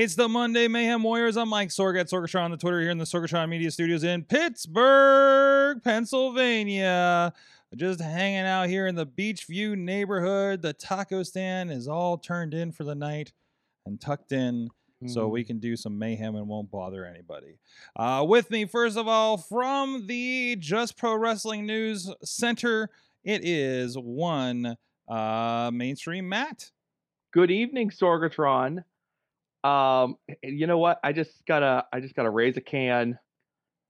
It's the Monday Mayhem Warriors. I'm Mike Sorg at Sorgatron on the Twitter here in the Sorgatron Media Studios in Pittsburgh, Pennsylvania. Just hanging out here in the Beechview neighborhood. The taco stand is all turned in for the night and tucked in so we can do some mayhem and won't bother anybody. Uh, with me, first of all, from the Just Pro Wrestling News Center, it is one uh, mainstream Matt. Good evening, Sorgatron. Um, you know what? I just gotta I just gotta raise a can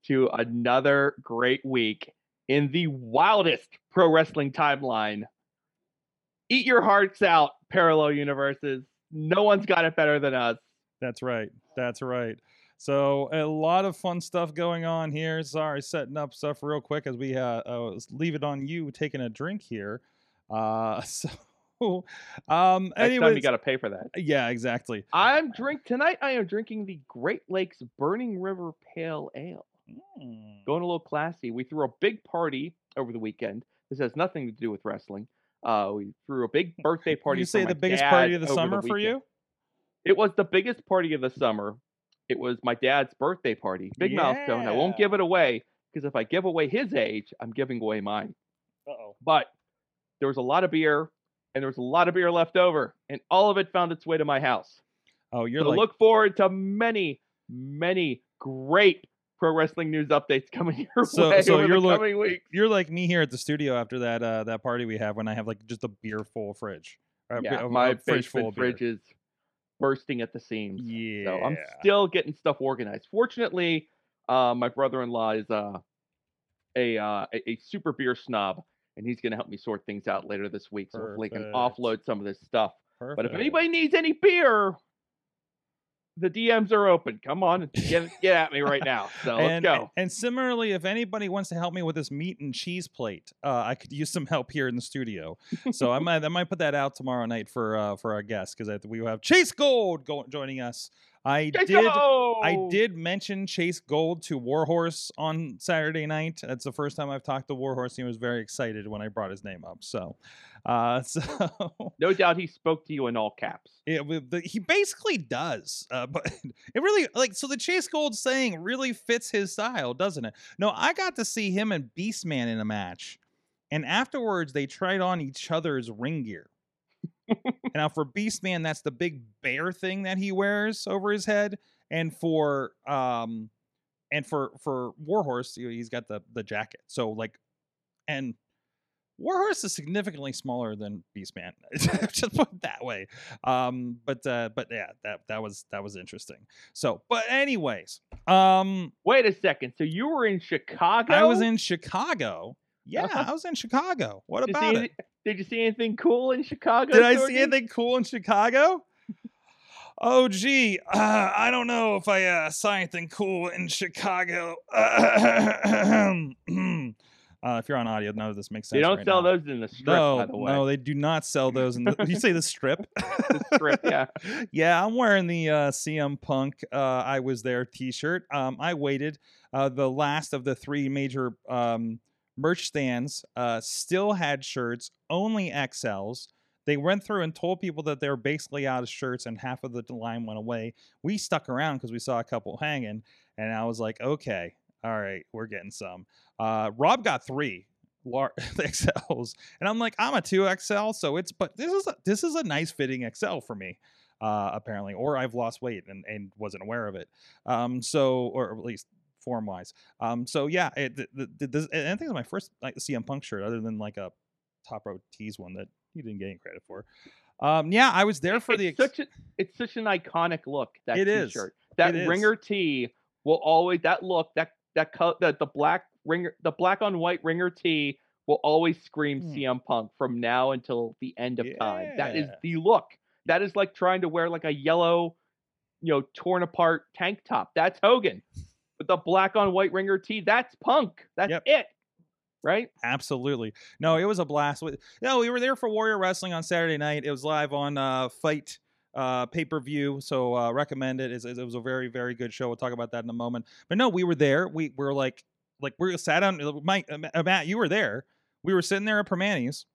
to another great week in the wildest pro wrestling timeline. Eat your hearts out, parallel universes. No one's got it better than us. That's right. That's right. So a lot of fun stuff going on here. Sorry, setting up stuff real quick as we uh, uh leave it on you taking a drink here. Uh, so um, Next time you gotta pay for that. yeah, exactly. I'm drink tonight. I am drinking the Great Lakes Burning River Pale Ale. Mm. Going a little classy. We threw a big party over the weekend. This has nothing to do with wrestling. Uh, we threw a big birthday party. You say the biggest party of the summer for you? It was the biggest party of the summer. It was my dad's birthday party. Big milestone. I won't give it away because if I give away his age, I'm giving away mine. Uh-oh. But there was a lot of beer and there was a lot of beer left over, and all of it found its way to my house. Oh, you're so like look forward to many, many great pro wrestling news updates coming your So- way so over you're coming weeks. you're like me here at the studio after that uh that party we have when I have like just a beer full fridge. Yeah, a- my a fridge full basement of beer. fridge is bursting at the seams. Yeah. So I'm still getting stuff organized. Fortunately, uh, my brother-in-law is uh, a, uh, a a super beer snob, and he's going to help me sort things out later this week. So hopefully, I can offload some of this stuff. But if anybody needs any beer, the DMs are open. Come on, get get at me right now. So let's and, go. And similarly, if anybody wants to help me with this meat and cheese plate, uh, I could use some help here in the studio. So I might I might put that out tomorrow night for uh, for our guests because we will have Chase Gold go- joining us. I Let's did. go! I did mention Chase Gold to Warhorse on Saturday night. That's the first time I've talked to Warhorse. He was very excited when I brought his name up. So, uh, so No doubt he spoke to you in all caps. yeah, he basically does. Uh, but it really like so the Chase Gold saying really fits his style, doesn't it? No, I got to see him and Beastman in a match, and afterwards they tried on each other's ring gear. Now for Beastman, that's the big bear thing that he wears over his head, and for um, and for for Warhorse, he's got the the jacket. So like, and Warhorse is significantly smaller than Beastman. Just put it that way. Um, but uh, but yeah, that that was that was interesting. So, but anyways, um, Wait a second. So you were in Chicago? I was in Chicago. Yeah, Uh-huh. I was in Chicago. What about it? Did you see anything cool in Chicago? Did I Sorgi? see anything cool in Chicago? Oh, gee, uh, I don't know if I uh, saw anything cool in Chicago. uh, if you're on audio, none of this makes sense. They don't right sell now. those in the strip, no, by the way. no, they do not sell those in the. you say the strip? The strip, yeah. yeah, I'm wearing the uh, CM Punk uh, I was there T-shirt. Um, I waited. Uh, the last of the three major um, merch stands uh, still had shirts, only XLs. They went through and told people that they were basically out of shirts, and half of the line went away. We stuck around because we saw a couple hanging, and I was like, okay, all right, we're getting some. Uh, Rob got three XLs, and I'm like, I'm a two XL, so it's but this is a, this is a nice fitting XL for me, uh, apparently, or I've lost weight and, and wasn't aware of it. Um, so or at least form wise. Um, so yeah, it, the, the, the, I think it's my first like CM Punk shirt, other than like a top row tees one that he didn't get any credit for. Um, yeah, I was there for the. it's such a, it's such an iconic look. That It is. t-shirt, that It is. ringer tee will always that look that that co- that the black ringer the black on white ringer tee will always scream Hmm. CM Punk from now until the end of time. That is the look. That is like trying to wear like a yellow you know, torn apart tank top. That's Hogan. With the black on white ringer tee, that's Punk. That's Yep. it. Right? Absolutely. No, it was a blast. No, we were there for Warrior Wrestling on Saturday night. It was live on uh, FITE uh, pay per view, so uh, recommend it. It's- It was a very very good show. We'll talk about that in a moment. But no, we were there. We were like like we sat on Mike uh, Matt. You were there. We were sitting there at Primanti's.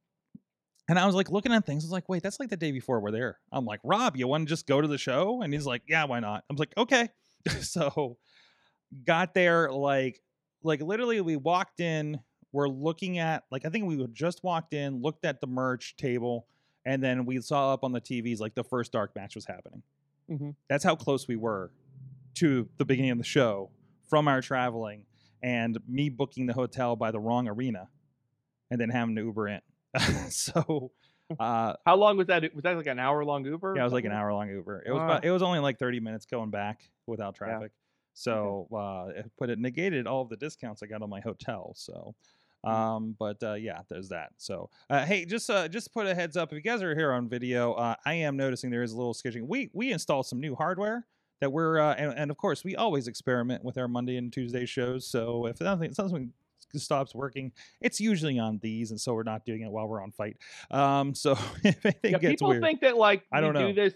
And I was like looking at things. I was like, wait, that's like the day before we're there. I'm like, Rob, you want to just go to the show? And he's like, yeah, why not? I'm like, okay. so got there like like literally we walked in we're looking at like i think we just walked in looked at the merch table and then we saw up on the tvs like the first dark match was happening Mhm. that's how close we were to the beginning of the show from our traveling and me booking the hotel by the wrong arena and then having to uber in so uh How long was that? Was that like an hour long Uber? yeah, it was like an hour long Uber. It was Ah. about, it was only like 30 minutes going back without traffic. So, uh, it- but it negated all of the discounts I got on my hotel. So, Mm. um, but uh, yeah, there's that. So, uh, hey, just uh, just put a heads up if you guys are here on video. Uh, I am noticing there is a little sketching. We we installed some new hardware that we're uh, and, and of course we always experiment with our Monday and Tuesday shows. So if something something stops working, it's usually on these, and so we're not doing it while we're on fight. Um, so if anything Yeah, gets people weird, think that like I we don't do know. this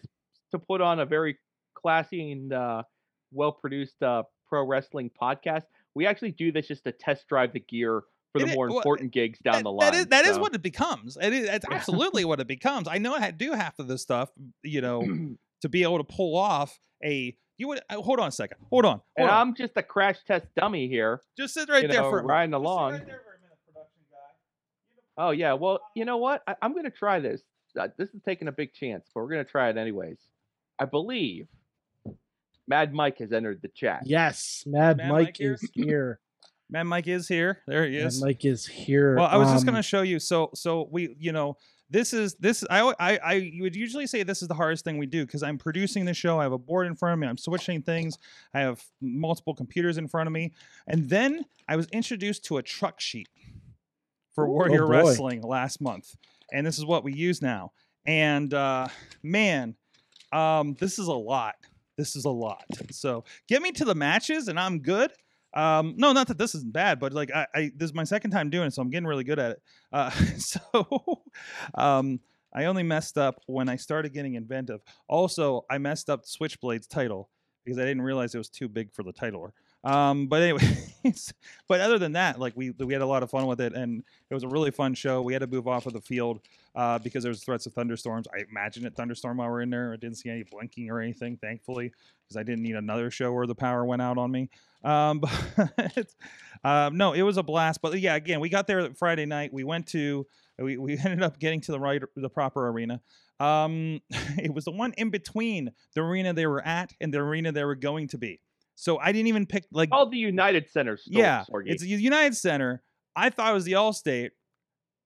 to put on a very classy and uh, well produced uh, pro wrestling podcast. We actually do this just to test drive the gear for the more well, important gigs down that, the line. That is, that is so. what it becomes. It is, it's absolutely what it becomes. I know I do half of this stuff, you know, to be able to pull off a. You would uh, hold on a second. Hold on. and on. I'm just a crash test dummy here. Just sit right there know, for riding along. right there for a minute. Oh yeah, well you know what? I, I'm gonna try this. Uh, this is taking a big chance, but we're gonna try it anyways. I believe Mad Mike has entered the chat. Yes, Mad, Mad Mike, Mike here? is here. Mad Mike is here. There he Mad is. Mike is here. Well, I was just Um, gonna show you. So, so we, you know, this is this. I, al- I, I would usually say this is the hardest thing we do because I'm producing the show. I have a board in front of me. I'm switching things. I have multiple computers in front of me, and then I was introduced to a truck sheet for Ooh, oh Warrior boy. Wrestling last month, and this is what we use now. And uh, man, um, this is a lot. This is a lot. So get me to the matches, and I'm good. Um, no, not that this isn't bad, but like I, I this is my second time doing it, so I'm getting really good at it. Uh, so um, I only messed up when I started getting inventive. Also, I messed up Switchblade's title because I didn't realize it was too big for the titler. Um, but anyways, but other than that, like we we had a lot of fun with it, and it was a really fun show. We had to move off of the field uh, because there was threats of thunderstorms. I imagined it thunderstorm while we are in there. I didn't see any blinking or anything, thankfully, because I didn't need another show where the power went out on me. Um, but um, no, it was a blast. But yeah, again, we got there Friday night. We went to we, we ended up getting to the right the proper arena. Um, it was the one in between the arena they were at and the arena they were going to be. So I didn't even pick like all the United Center store. yeah, Sorgi. it's a United Center. I thought it was the Allstate,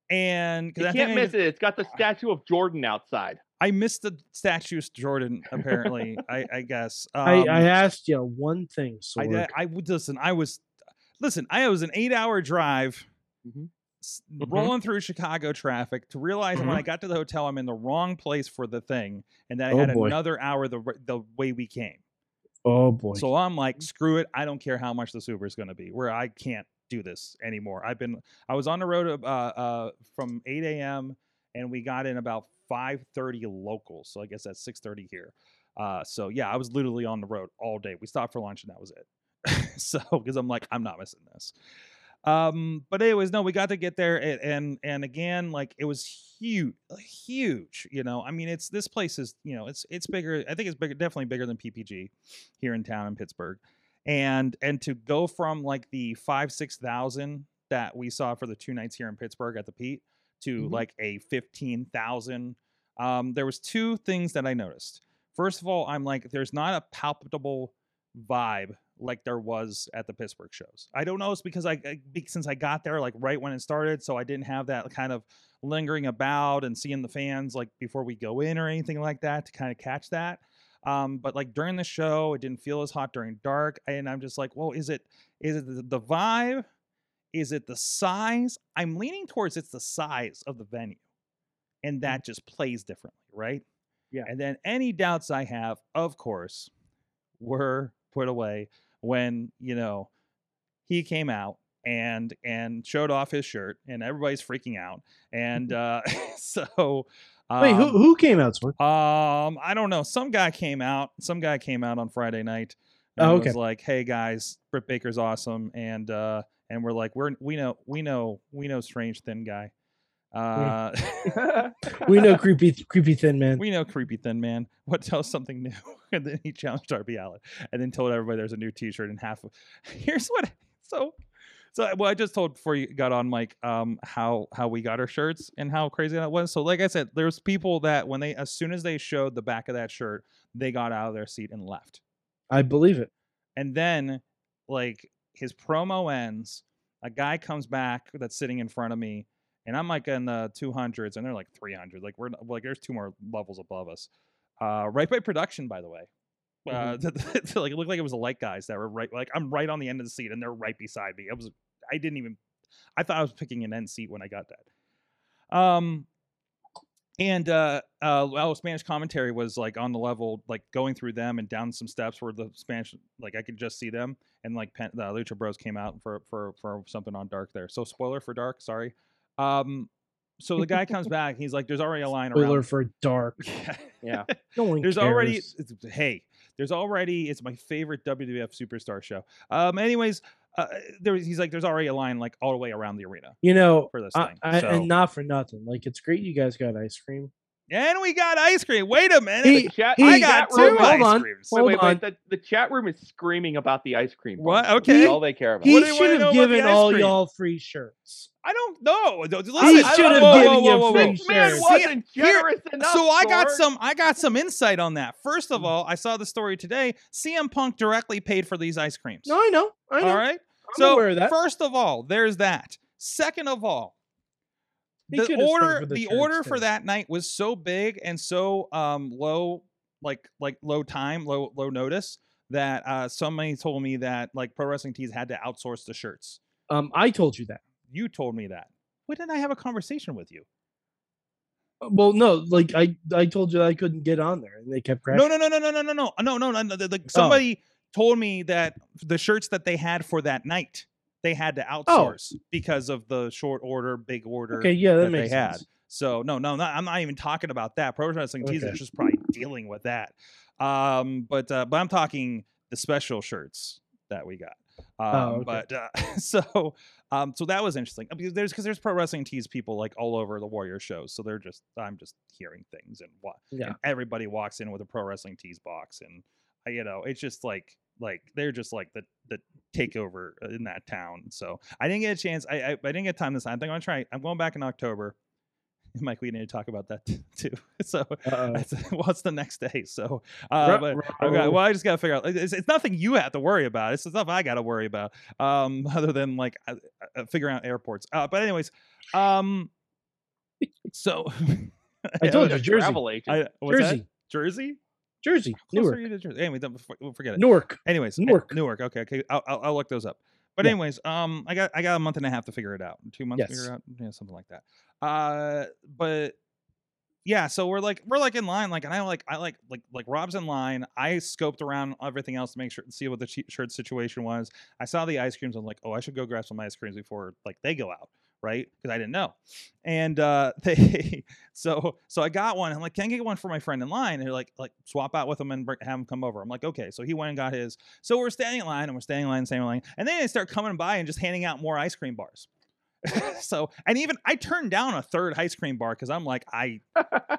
and you because I can't think I, miss it. It's got the statue of Jordan outside. I missed the statue of Jordan. Apparently, I, I guess. I, Um, I asked you one thing, I, Sorg. did- I would listen. I was listen. I was an eight-hour drive, Mhm. s- Mhm. rolling through Chicago traffic to realize when Mhm. I got to the hotel, I'm in the wrong place for the thing, and then I Oh, had boy. another hour the the way we came. Oh boy. So I'm like, screw it. I don't care how much the super is going to be. Where I can't do this anymore. I've been. I was on the road uh, uh, from 8 a.m. and we got in about 5:30 local. So I guess that's 6:30 here. Uh, so yeah, I was literally on the road all day. We stopped for lunch and that was it. so because I'm like, I'm not missing this. Um, but anyways, no, we got to get there and and, and again, like it was huge, huge. You know, I mean, it's this place is you know, it's it's bigger. I think it's bigger, definitely bigger than PPG here in town in Pittsburgh. And and to go from like the five six thousand that we saw for the two nights here in Pittsburgh at the Pete to Mhm. like a fifteen thousand. Um, there was two things that I noticed. First of all, I'm like, there's not a palpable vibe like there was at the Pittsburgh shows. I don't know. It's because I, I since I got there like right when it started, so I didn't have that kind of lingering about and seeing the fans like before we go in or anything like that to kind of catch that. Um, but like during the show, it didn't feel as hot during dark, and I'm just like, well, is it is it the, the vibe? Is it the size? I'm leaning towards it's the size of the venue, and that just plays differently, right? Yeah. And then any doubts I have, of course, were put away when you know he came out and and showed off his shirt and everybody's freaking out and uh so um, Wait, who who came out? Um i don't know some guy came out some guy came out on friday night and Oh, was like hey guys britt baker's awesome and uh and we're like we're we know we know we know strange thin guy uh We know creepy creepy thin man. we know creepy thin man. What tells something new? And then he challenged darby allin and then told everybody there's a new t-shirt and half of here's what so so well i just told before you got on mike um how how we got our shirts and how crazy that was. So like i said there's people that when they as soon as they showed the back of that shirt they got out of their seat and left. I believe it. and then like his promo ends. A guy comes back that's sitting in front of me and i'm like in the 200s and they're like 300 like we're like there's two more levels above us uh right by production by the way uh like it looked like it was the light guys that were right like i'm right on the end of the seat and they're right beside me i was i didn't even i thought i was picking an end seat when i got that um and uh uh well spanish commentary was like on the level like going through them and down some steps where the spanish like i could just see them and like Pen- the lucha bros came out for for for something on dark there so spoiler for dark sorry um so the guy comes back he's like there's already a line Spoiler around for dark. yeah. No one there's already cares. it's- hey there's already it's my favorite wwf superstar show um anyways uh, there he's like there's already a line like all the way around the arena You know, for this I, thing I, so- and not for nothing. Like it's great you guys got ice cream. And we got ice cream wait a minute He- Chat, he i got two room- hold ice on, creams Wait, hold wait, on. wait. The, the chat room is screaming about the ice cream. What? Okay. That's all they care about. He What do you wanna should have given all cream? y'all free shirts. I don't know. Th- He should have whoa, whoa, given you free shirts. Man wasn't here- generous enough. So I got Sorg. some I got some insight on that. First of all, I saw the story today. CM Punk directly paid for these ice creams. No, I know. I know. all right. I'm so aware of that. first of all, there's that. Second of all, He the order the, the order for that night was so big and so um low like like low time low low notice that uh somebody told me that like pro wrestling tees had to outsource the shirts Um, I told you that. you told me that when didn't i have a conversation with you Uh, Well, no, like I, I told you I couldn't get on there, and they kept crashing. no no no no no no no no no no no the- somebody told me that the shirts that they had for that night they had to outsource because of the short order big order Okay, yeah, that, that they had. sense. So no, no, not, I'm not even talking about that. Pro Wrestling Tees Okay. is just probably dealing with that. Um, but uh, but I'm talking the special shirts that we got. Um, Oh, okay. But uh, so um, so that was interesting because there's because there's Pro Wrestling Tees people like all over the Warrior shows. So they're just I'm just hearing things and what Yeah. and everybody walks in with a Pro Wrestling Tees box and uh, you know it's just like like they're just like the the takeover in that town. So I didn't get a chance. I I, I didn't get time this time. I think I'm gonna try. I'm going back in October. Mike, we need to talk about that too. So Uh-oh. well, the next day. So, uh, but okay, well, I just gotta figure out. It's, it's nothing you have to worry about. It's stuff I gotta worry about. Um, other than like uh, uh, figuring out airports. Uh, but anyways, um, so I told Like a you, Jersey. travel. I, what's that? Jersey, Jersey. Newark, you to Jersey. Anyway, don't- we'll forget it. Newark. Anyways, eh, Newark. Newark. Okay, okay. I'll, I'll, I'll look those up. But Yeah. anyways, um, I got I got a month and a half to figure it out. Two months to figure it out. Yeah, something like that. Uh, but yeah, so we're like we're like in line, like, and I like I like like like Rob's in line. I scoped around everything else to make sure and see what the shirt situation was. I saw the ice creams. I'm like, oh, I should go grab some ice creams before like they go out, right? Because I didn't know. And uh, they so so I got one. I'm like, can I get one for my friend in line? And they're like like swap out with him and have him come over. I'm like, okay. So he went and got his. So we're standing in line and we're standing in line, standing in line, and then they start coming by and just handing out more ice cream bars. so and even I turned down a third ice cream bar because I'm like I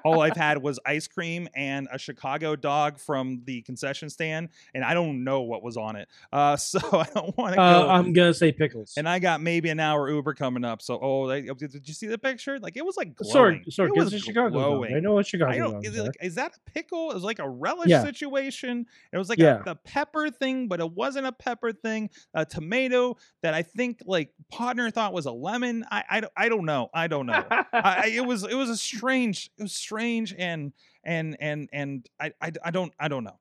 all I've had was ice cream and a Chicago dog from the concession stand, and I don't know what was on it. Uh, so I don't want to Uh, go. I'm gonna say pickles. and I got maybe an hour Uber coming up. So oh, they, did you see the picture? Like it was like sorry, glowing. sorry, it it's was a Chicago. dog. I know what Chicago. Is, it like, is that a pickle? It was like a relish Yeah. situation. It was like Yeah. a, the pepper thing, but it wasn't a pepper thing. A tomato that I think like Podner thought was a lemon. I I, I don't know. I don't know. I, I- it was it was a strange. It was strange and and and and I I, I don't I don't know.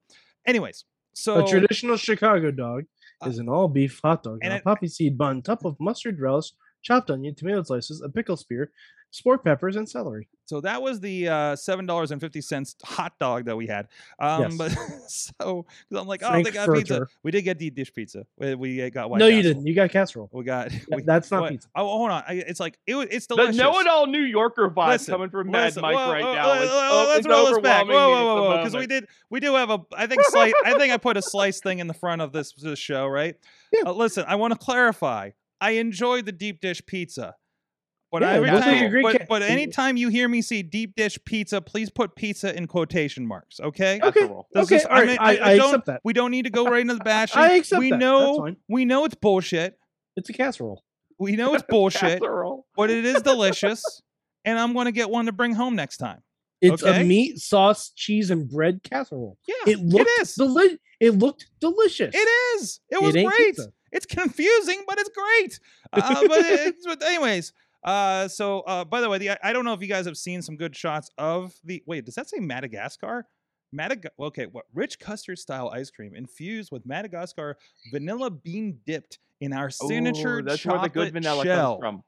Anyways, so a traditional Chicago dog Uh, is an all beef hot dog and on a poppy seed bun, top of mustard relish, chopped onion, tomato slices, a pickle spear, sport peppers, and celery. So that was the uh, seven dollars and fifty cents hot dog that we had. Um, Yes. But so 'cause I'm like, oh, they got pizza. We did get the dish pizza. We, we got white. no, you didn't. You got casserole. We got. We, That's not what- pizza. Oh, hold on. I, it's like it, was- it's The know-it-all New Yorker vibe Listen, coming from Mad Listen, Mike whoa, right whoa, now. whoa, is- whoa, oh, let's it's roll this back. Whoa, whoa, whoa, whoa! Because we did, we do have a. I think slice. I think I put a slice thing in the front of this this show, right? Yeah. Uh, listen, I want to clarify. I enjoy the deep dish pizza. But Yeah, every it looks like time, a but, but anytime you hear me say deep dish pizza, please put pizza in quotation marks. Okay. Okay. This Okay, is- all right, I- I don't, accept that. We don't need to go right into the bashing. I accept we that. That's know we know it's bullshit. It's a casserole. We know it's bullshit, Casserole. but it is delicious. and I'm going to get one to bring home next time. It's Okay. a meat, sauce, cheese, and bread casserole. Yeah, It looked it is. deli- It looked delicious. It is. It was ain't great. pizza. It's confusing, but it's great. Uh, but, it's, but anyways, uh, so uh, by the way, the, I- I don't know if you guys have seen some good shots of the. Wait, does that say Madagascar? Madagascar. Okay, what rich custard style ice cream infused with Madagascar vanilla bean dipped in our signature Ooh, that's where the good vanilla shell. comes from.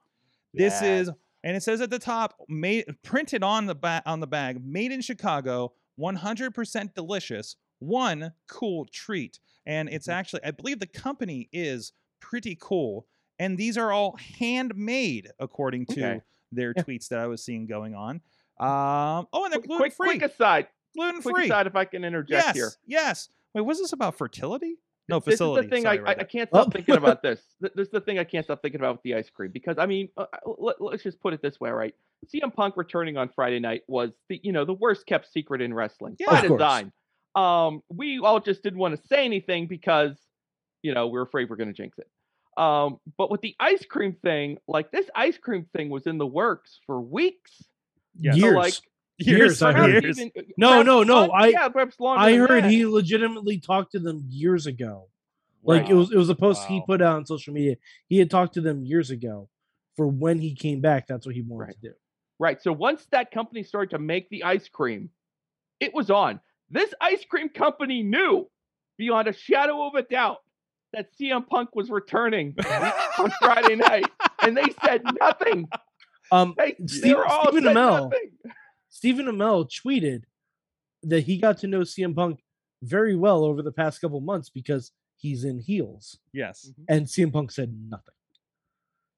This Yeah. is, and it says at the top, made printed on the ba- on the bag, made in Chicago, 100% delicious, one cool treat. And it's Mm-hmm. actually, I believe the company is pretty cool. And these are all handmade, according to Okay. their Yeah. tweets that I was seeing going on. Um, oh, and they're gluten quick, free. quick aside. Gluten Quick free. aside, if I can interject Yes, here. yes. Wait, was this about fertility? No, This is facility. the thing Sorry, I, I, I can't Oh. stop thinking about this. Th- This is the thing I can't stop thinking about with the ice cream because I mean, uh, uh, let, us just put it this way, right? CM Punk returning on Friday night was the you know the worst kept secret in wrestling Yeah. by Of course. Design. Um, we all just didn't want to say anything because you know we're afraid we're going to jinx it. Um, but with the ice cream thing, like this ice cream thing was in the works for weeks. Yeah. So, Years. like, Years, I heard. years. even- No, no, no, I- yeah, perhaps longer. I heard that. he legitimately talked to them years ago. Like it was it was a post he put out on social media. He had talked to them years ago for when he came back. That's what he wanted Right. to do. Right. So once that company started to make the ice cream, it was on. This ice cream company knew beyond a shadow of a doubt that CM Punk was returning on Friday night, and they said nothing. Um, They, they Steve- all Stephen Amell. nothing. Stephen Amell tweeted that he got to know CM Punk very well over the past couple months because he's in heels, Yes. and CM Punk said nothing.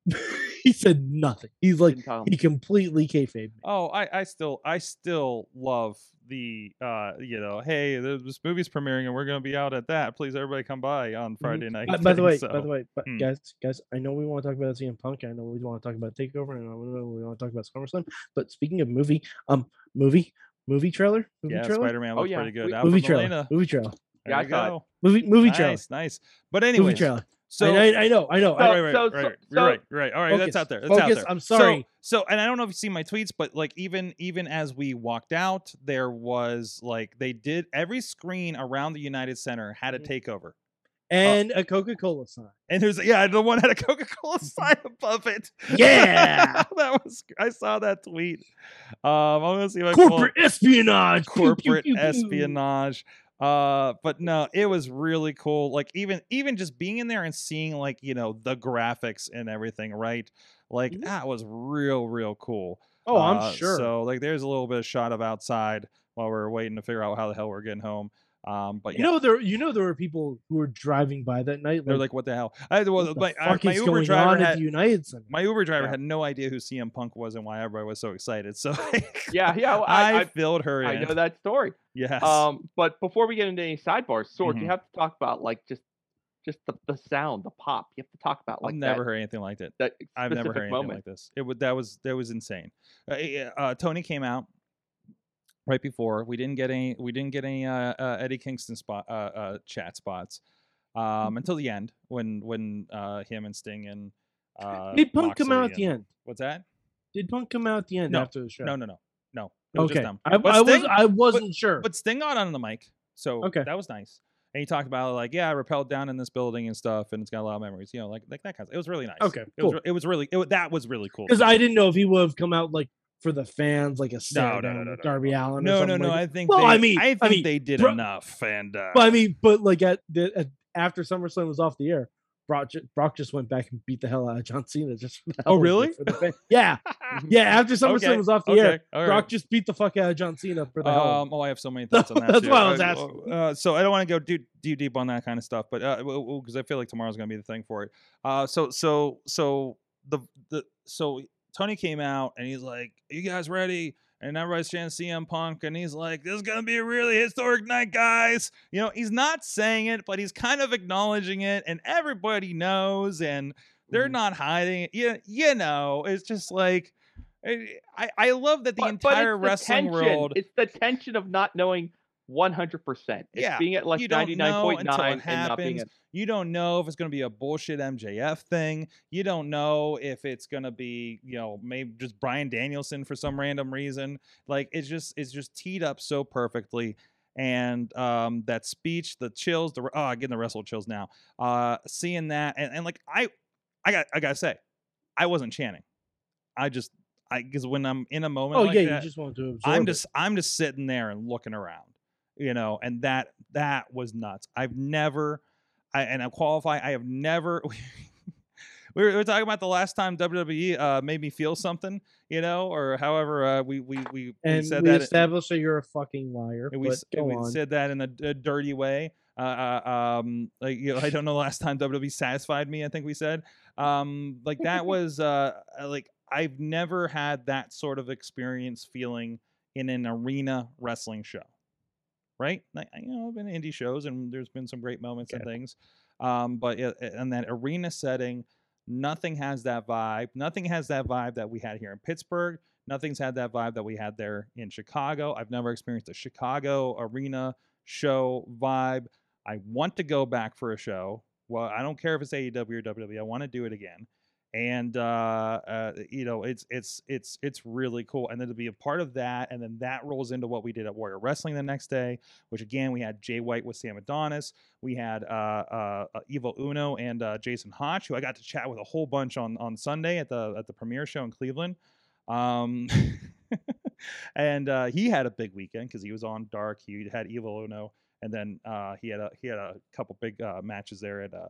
he said nothing. He's like Didn't tell him. he completely kayfabe. me. Oh, I, I still I still love the uh you know hey this movie's premiering and we're gonna be out at that please everybody come by on Friday night. By, by the way, so- by the way, but hmm. guys, guys, I know we want to talk about CM Punk. I know we want to talk about Takeover, and I know we want to talk about SummerSlam. But speaking of movie, um, movie, movie trailer, movie yeah, trailer, Spider Man Oh, yeah, pretty good. we- Alfred movie trailer, Molina, movie trailer, Yeah, I you it. go. movie, movie trailer, Nice, nice. But movie trailer. So I, I, I know, I know. right, I, right, right, so- right, so- right. so- You're right, you're right. All right, that's out there. That's out there. I'm sorry. So, and I don't know if you see my tweets, but like even even as we walked out, there was like they did every screen around the United Center had a Mhm. takeover. and a Coca Cola sign. And there's yeah, the one had a Coca Cola sign above it. Yeah. that was I saw that tweet. Um, I'm gonna see if I can pull Corporate espionage. Pew, pew, corporate pew, pew. espionage. Uh, but no, it was really cool. Like even even just being in there and seeing like you know the graphics and everything, right? Like Mhm. that was real real cool. Oh, I'm Uh, sure. So like, there's a little bit of shot of outside while we're waiting to figure out how the hell we're getting home. Um, but you yeah, know there, you know there were people who were driving by that night. they're like, like, "What the hell?" I well, my, fuck my is Uber going driver on at had the United Center? my Uber driver Yeah. had no idea who CM Punk was and why everybody was so excited. So Yeah, yeah. well, I, I, filled her in I in. know that story. Yes. Um, but before we get into any sidebars, Sorg, Mhm. you have to talk about like just just the, the sound, the pop. You have to talk about like I've never that, heard anything like that. that I've never heard anything moment. like this. It would that was that was insane. Uh, uh, Tony came out right before. We didn't get any. We didn't get any uh, uh, Eddie Kingston spot uh, uh, chat spots Mm-hmm. um, until the end when when uh, him and Sting and uh, Did Punk come out at the and- end? What's that? Did Punk come out at the end No, after the show? No, no, no, no. It was Okay, just them. I, But I was Sting- I wasn't sure. But Sting got on the mic, so Okay. that was nice. And he talked about like, yeah, I rappelled down in this building and stuff, and it's got a lot of memories, you know, like like that kind of. It was really nice. Okay, it cool. was re- it was really it, wa- that was really cool. because I didn't know if he would have come out like for the fans, like a stare no, no, no, no, Darby no. Allin. No, no, no. like I think. Well, they, I mean- I I think mean, they did bro- enough, and uh, But I mean, but like at the at, after SummerSlam was off the air, Brock, ju- Brock just went back and beat the hell out of John Cena. Just Oh, hell of it, really? for the fan- yeah, yeah. After SummerSlam Okay, was off the okay, air, Brock just beat the fuck out of John Cena for the hell. of. Um, oh, I have so many thoughts on that. That's too. why I was Uh, asking. Uh, so I don't want to go too, too deep on that kind of stuff, but because I feel like tomorrow's going to be the thing for it. Uh, so so so the the so Tony came out and he's like, "You guys ready?" And everybody's chanting CM Punk, and he's like, "This is gonna be a really historic night, guys." You know, he's not saying it, but he's kind of acknowledging it, and everybody knows, and they're Mhm. not hiding it. You, you know, it's just like I I I love that the But- but entire the wrestling tension. world. It's the tension of not knowing 100%. It's Yeah, being at like you don't know 99.9 and not being at You don't know if it's going to be a bullshit MJF thing. You don't know if it's going to be, you know, maybe just Bryan Danielson for some random reason. Like it's just it's just teed up so perfectly. And um that speech, the chills, the oh, I'm getting the wrestle chills now. Uh seeing that and, and like I I got I gotta say, I wasn't chanting. I just I because when I'm in a moment oh like yeah, that, you just want to absorb. I'm it. just I'm just sitting there and looking around, you know, and that that was nuts. I've never, I and I qualify. I have never. we, were, we were talking about the last time WWE uh, made me feel something, you know, or however uh, we we we, we said we that. established that you're a fucking liar. and we, but s- go we on. said that in a, a dirty way. Uh, uh, um, like you know, I don't know the last time WWE satisfied me. I think we said, um, like that was uh, uh, like I've never had that sort of experience feeling in an arena wrestling show, right? Like you know, I've been to indie shows and there's been some great moments and things, um, but in that arena setting, nothing has that vibe. Nothing has that vibe that we had here in Pittsburgh. Nothing's had that vibe that we had there in Chicago. I've never experienced a Chicago arena show vibe. I want to go back for a show. Well, I don't care if it's AEW or WWE. I want to do it again. And uh, uh, you know, it's it's it's it's really cool. And then to be a part of that, and then that rolls into what we did at Warrior Wrestling the next day, which again we had Jay White with Sam Adonis. We had uh, uh, uh, Evil Uno and uh, Jason Hotch, who I got to chat with a whole bunch on on Sunday at the at the premiere show in Cleveland. Um, and uh, he had a big weekend because he was on Dark. He had Evil Uno, and then uh, he had a he had a couple big uh, matches there at uh,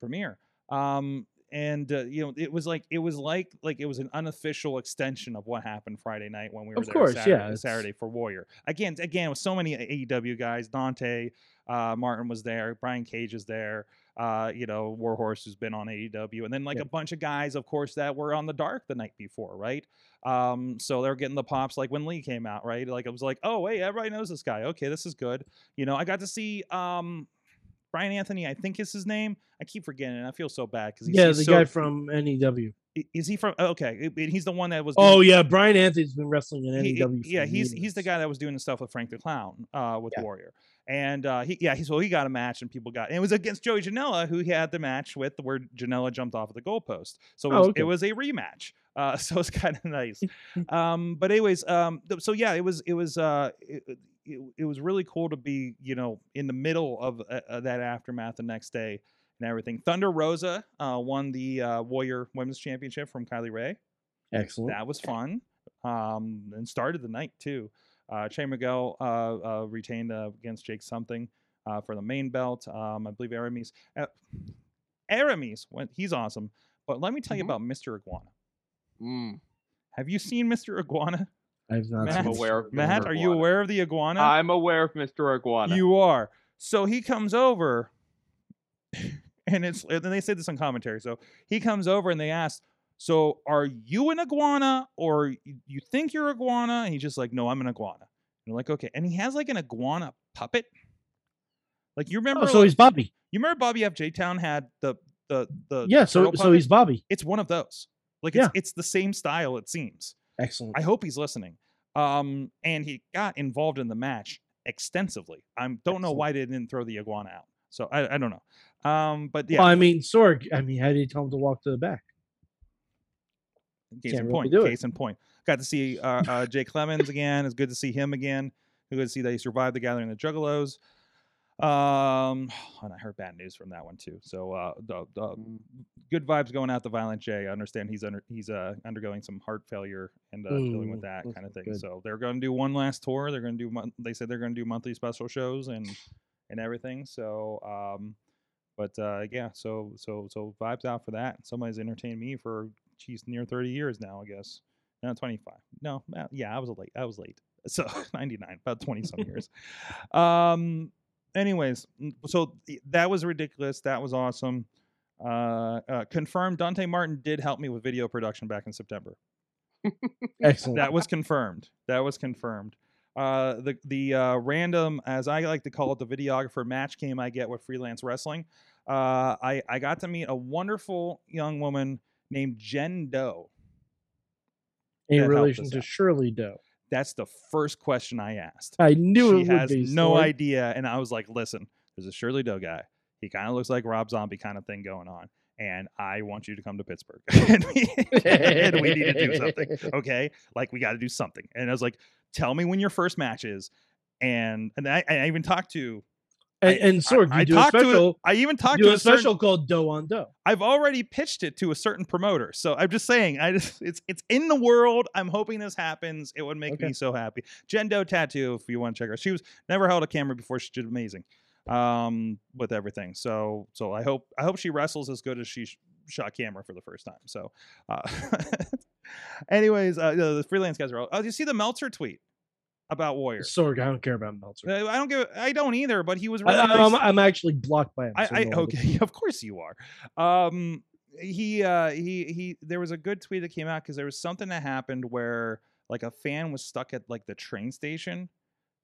Premiere. Um, and uh, you know, it was like it was like like it was an unofficial extension of what happened Friday night when we were Of there course, Saturday, yeah, Saturday for Warrior. Again, again, with so many AEW guys, Dante uh, Martin was there, Brian Cage is there. Uh, you know, Warhorse who's been on AEW, and then like Yeah. a bunch of guys, of course, that were on the dark the night before, right? Um, so they're getting the pops like when Lee came out, right? Like it was like, oh hey, everybody knows this guy. Okay, this is good. You know, I got to see um Brian Anthony, I think is his name. I keep forgetting, I feel so bad because yeah, the guy from NEW. is he from? oh, Okay, he's the one that was. Oh yeah, Brian Anthony's been wrestling in he- NEW. yeah, he's he's the guy that was doing the stuff with Frank the Clown uh, with Yeah. Warrior, and uh, he yeah, he, so he got a match and people got and it was against Joey Janela who he had the match with where Janela jumped off of the goalpost, so it Oh, was, okay. it was a rematch. Uh, so it's kind of nice. um, but anyways, um, so yeah, it was it was uh, it, it- it was really cool to be you know in the middle of uh, uh, that aftermath the next day and everything. Thunder Rosa uh, won the uh, Warrior Women's Championship from Kylie Rae Excellent. that was fun um and started the night too. Uh Che Miguel uh, uh retained uh, against Jake something uh for the main belt. Um i believe aramis uh, aramis went he's awesome. But let me tell you Mhm. about mr iguana. Mm, have you seen mr iguana I've not. Matt, I'm aware of matt Mr. are you aware of the iguana I'm aware of Mr. Iguana. you are so he comes over and it's and they say this on commentary so he comes over and they ask so are you an iguana or you think you're an iguana and he's just like no i'm an iguana and they're like okay and he has like an iguana puppet like you remember Oh, so like- he's Bobby. you remember bobby f j town had the the the Yeah, so turtle so he's Bobby. it's one of those like it's, Yeah. it's the same style it seems Excellent. I hope he's listening. Um, and he got involved in the match extensively. I don't know why they didn't throw the iguana out. So I, I don't know. Um, but yeah, Well, I mean, Sorg. I mean, how did you tell him to walk to the back? case can't in really point. it. Case in point. Got to see uh, uh, Jay Clemens again. It's good to see him again. Good to see that he survived the gathering of the Juggalos. Um, and I heard bad news from that one too. So uh, the, the Mm, good vibes going out to Violent J. I understand he's under he's uh undergoing some heart failure and uh, dealing with that kind of thing. good. So they're going to do one last tour. They're going to do mon- they said they're going to do monthly special shows and and everything. So um but uh, yeah, so so so vibes out for that. Somebody's entertained me for geez near thirty years now, I guess. No, twenty five. No, yeah, I was late. I was late. So ninety nine, about twenty some years. Um. Anyways, so that was ridiculous. That was awesome. Uh, uh, confirmed. Dante Martin did help me with video production back in September. Excellent. That was confirmed. That was confirmed. Uh, the the uh, random, as I like to call it, the videographer match game I get with freelance wrestling. Uh, I I got to meet a wonderful young woman named Jen Doe. in relation to out. Shirley Doe. That's the first question I asked. I knew she has be. no idea, and I was like, "Listen, there's a Shirley Doe guy. He kind of looks like Rob Zombie kind of thing going on, and I want you to come to Pittsburgh, and, we, and we need to do something. Okay, like we got to do something." And I was like, "Tell me when your first match is." And and I, I even talked to And, I- and Sorg, I, you do a talked to special. I even talked to a a certain, special called Doe on Doe. I've already pitched it to a certain promoter. So I'm just saying, I just it's it's in the world. I'm hoping this happens. It would make Okay. me so happy. Jen Doe Tattoo, if you want to check her. She was never held a camera before. She did amazing um with everything. So so I hope I hope she wrestles as good as she sh- shot camera for the first time. So uh anyways, uh the, the freelance guys are all Oh, you see the Meltzer tweet about Warrior? Sorg, I don't care about Meltzer. Uh, I don't give I don't either, but he was I, really I'm, nice- I'm actually blocked by him. I, so I no one okay, of course you are. Um, he uh he he. There was a good tweet that came out because there was something that happened where like a fan was stuck at like the train station,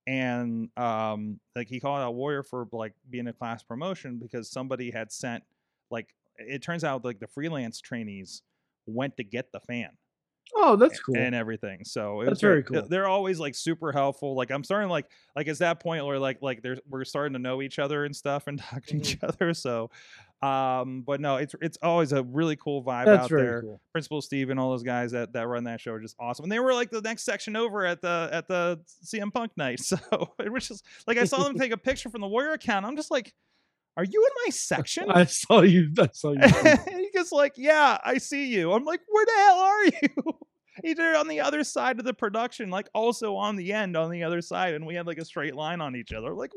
and um like he called out Warrior for like being a class promotion because somebody had sent like it turns out like the freelance trainees went to get the fan Oh, that's cool. and everything. So it That's was very cool. They're always like super helpful. Like I'm starting like like it's that point where like like there's we're starting to know each other and stuff and talk to each Mm-hmm. other. So, um, but no, it's it's always a really cool vibe that's out there. cool. Principal Steve and all those guys that that run that show are just awesome. And they were like the next section over at the at the CM Punk night. So it was just like I saw them take a picture from the Warrior account. I'm just like, are you in my section? I saw you. I saw you. he goes like, "Yeah, I see you." I'm like, "Where the hell are you?" he did it on the other side of the production, like also on the end on the other side, and we had like a straight line on each other. Like,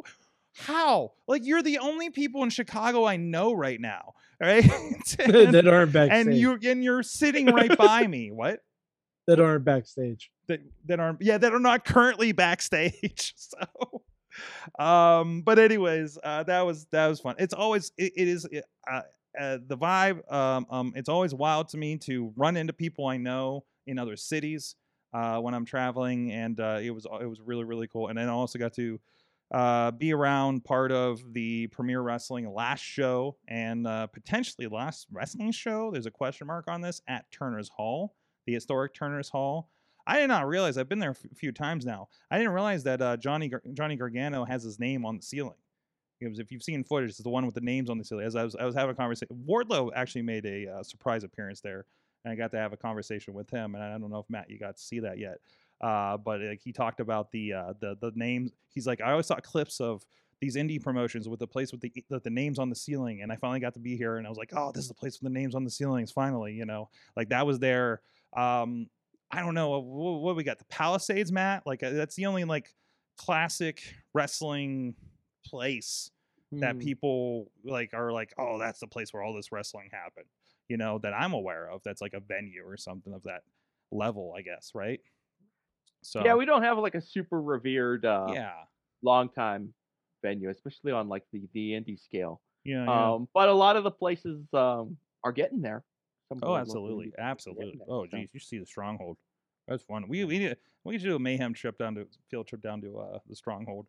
how? Like, you're the only people in Chicago I know right now, right? and, that aren't backstage. and you and you're sitting right by me. What? that aren't backstage. that that aren't yeah that are not currently backstage so um but anyways uh that was that was fun it's always it, it is it, uh, uh the vibe um um it's always wild to me to run into people i know in other cities uh when i'm traveling and uh it was it was really really cool and then i also got to uh, be around part of the Premier Wrestling last show and potentially last wrestling show. There's a question mark on this at Turner's Hall, the historic Turner's Hall. I did not realize I've been there a few times now. I didn't realize that uh, Johnny Gar- Johnny Gargano has his name on the ceiling. Because if you've seen footage, it's the one with the names on the ceiling. As I was, I was having a conversation, Wardlow actually made a uh, surprise appearance there, and I got to have a conversation with him. And I don't know if Matt, you got to see that yet, uh, but like he talked about the uh, the the names. He's like, I always saw clips of these indie promotions with the place with the the, the names on the ceiling, and I finally got to be here, and I was like, oh, this is the place with the names on the ceilings. Finally, you know, like that was there. Um, I don't know what, what we got. The Palisades, Matt. Like uh, that's the only like classic wrestling place that Hmm. people like are like, oh, that's the place where all this wrestling happened. You know, that I'm aware of. That's like a venue or something of that level, I guess, right? So Yeah, we don't have like a super revered, uh, yeah, long time venue, especially on like the the indie scale. yeah, yeah. Um, but a lot of the places um are getting there. Oh, absolutely, absolutely. Oh, geez, you see the stronghold. That's fun. We we need we need to do a mayhem trip down to field trip down to uh the stronghold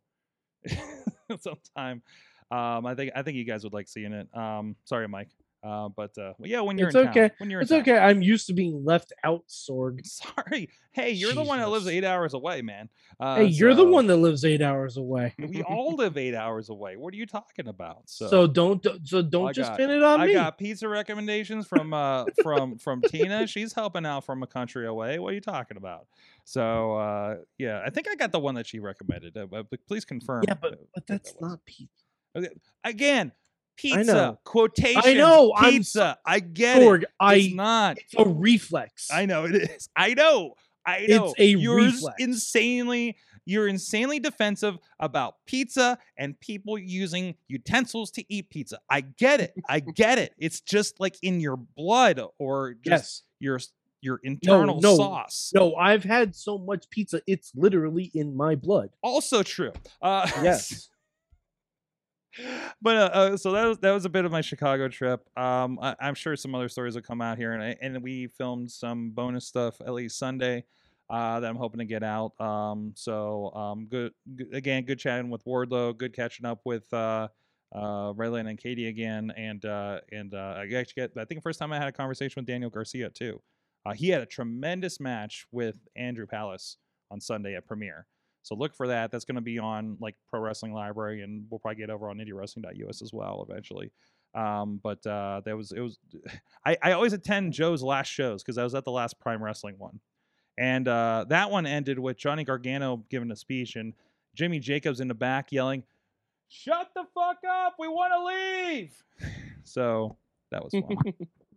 sometime. Um, I think I think you guys would like seeing it. Um, sorry, Mike. Uh, but uh, well, yeah, when you're It's in town. okay. When you're It's town. okay. I'm used to being left out, Sorg. Sorry. Hey, you're the one that lives eight hours away, man. Uh, Hey, you're the one that lives eight hours away. We all live eight hours away. What are you talking about? So, So, don't so don't I just got- pin it on I me. I got pizza recommendations from uh from from Tina. She's helping out from a country away. What are you talking about? So uh yeah, I think I got the one that she recommended. Uh, but please confirm. yeah, but but that's that not pizza. Okay. again. Pizza know. quotation. know, I'm Pizza. I get Sorg, it. I It's not. it's a reflex. I know it is. I know. I know. It's know. a You're reflex. insanely. you're insanely defensive about pizza and people using utensils to eat pizza. I get it. I get it. It's just like in your blood or just Yes. your your internal no. sauce. No, I've had so much pizza, it's literally in my blood. Also true. Uh, Yes. But uh, uh, so that was that was a bit of my Chicago trip. Um, I, I'm sure some other stories will come out here, and I, and we filmed some bonus stuff at least Sunday uh, that I'm hoping to get out. Um, so um, good, good again, good chatting with Wardlow, good catching up with uh, uh, Raylan and Katie again, and uh, and uh, I actually get I think the first time I had a conversation with Daniel Garcia too. He had a tremendous match with Andrew Palace on Sunday at Premiere. So look for that. That's going to be on like Pro Wrestling Library, and we'll probably get over on IndieWrestling.us as well eventually. Um, but uh, that was it was. I, I always attend Joe's last shows because I was at the last Prime Wrestling one, and uh, that one ended with Johnny Gargano giving a speech and Jimmy Jacobs in the back yelling, "Shut the fuck up! We want to leave." So that was fun.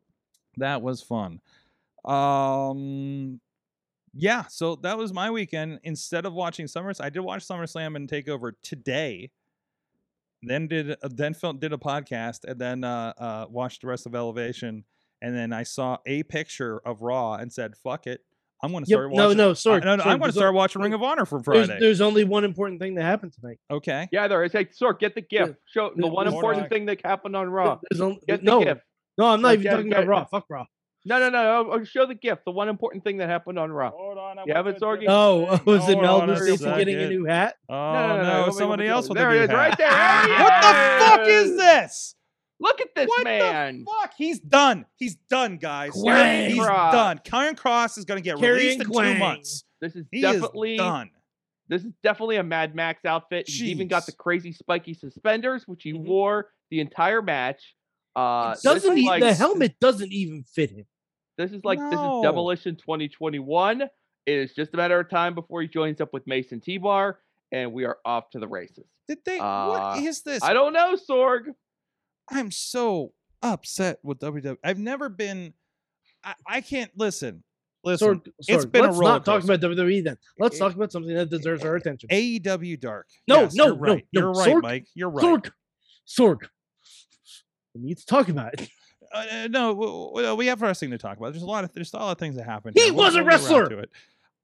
that was fun. Um, yeah, so that was my weekend. Instead of watching Summers, I did watch SummerSlam and Takeover today. Then did uh, then film, did a podcast and then uh, uh, watched the rest of Elevation. And then I saw a picture of Raw and said, "Fuck it, I'm going to Yep, start no, watching." no, uh, sorry. no, no, sorry, I'm going to start watching Ring of Honor for There's, Friday. there's only one important thing that happened tonight. okay, Yeah, there. there is. Hey, Sorg, get the gift. Show the one important thing that happened on Raw. Only, Get the no, gift. no, I'm not No, even get- talking get- about Raw. Fuck Raw. No, no, no, no. Show the gift. The one important thing that happened on Raw. Hold on, I You have? Oh, was it Melvin on Malibu Stacy getting a new hat? Oh no, no, no, no, it no, was wait, somebody else with There a he new is, hat. right there. What the fuck is this? Look at this what man. the fuck? He's done. He's done, guys. Quang. He's Cross. done. Karrion Cross is going to get Karrion released in Quang. two months. This is He definitely is done. this is definitely a Mad Max outfit. He's even got the crazy spiky suspenders, which he Mhm. wore the entire match. Uh, this Doesn't he, like, the helmet doesn't even fit him. This is like this is Demolition 2021. It is just a matter of time before he joins up with Mace and T-Bar, and we are off to the races. Did they? Uh, what is this? I don't know, Sorg. I'm so upset with WWE. I've never been. I, I can't listen. Listen. Sorg, it's Sorg, been a let's roller not talk about WWE then. Let's It- talk about something that deserves our attention. AEW Dark. No, Yes, no, you're no, right. no. You're right, Sorg- Mike. You're right. Sorg, Sorg, we need to talk about it. Uh, uh, no, w- w- we have wrestling to talk about. There's a lot of there's a lot of things that happen. He here. was a get around wrestler! to it.